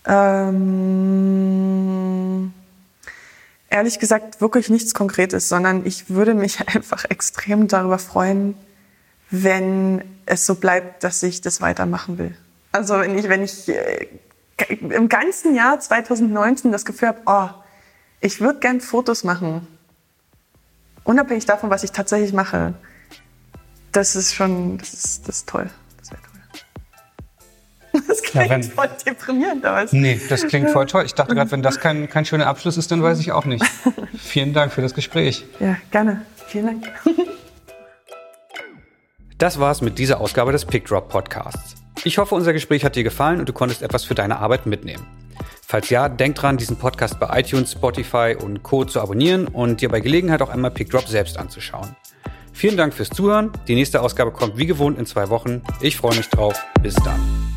Ähm, ehrlich gesagt, wirklich nichts Konkretes, sondern ich würde mich einfach extrem darüber freuen, wenn es so bleibt, dass ich das weitermachen will. Also wenn ich, wenn ich äh, im ganzen Jahr 2019 das Gefühl habe, oh, ich würde gern Fotos machen, unabhängig davon, was ich tatsächlich mache, das ist schon, das ist, das ist toll. Das klingt ja, wenn, voll deprimierend aus.
Nee, das klingt voll toll. Ich dachte gerade, wenn das kein, kein schöner Abschluss ist, dann weiß ich auch nicht. Vielen Dank für das Gespräch.
Ja, gerne. Vielen Dank.
Das war's mit dieser Ausgabe des PickDrop Podcasts. Ich hoffe, unser Gespräch hat dir gefallen und du konntest etwas für deine Arbeit mitnehmen. Falls ja, denk dran, diesen Podcast bei iTunes, Spotify und Co. zu abonnieren und dir bei Gelegenheit auch einmal PickDrop selbst anzuschauen. Vielen Dank fürs Zuhören. Die nächste Ausgabe kommt wie gewohnt in zwei Wochen. Ich freue mich drauf. Bis dann.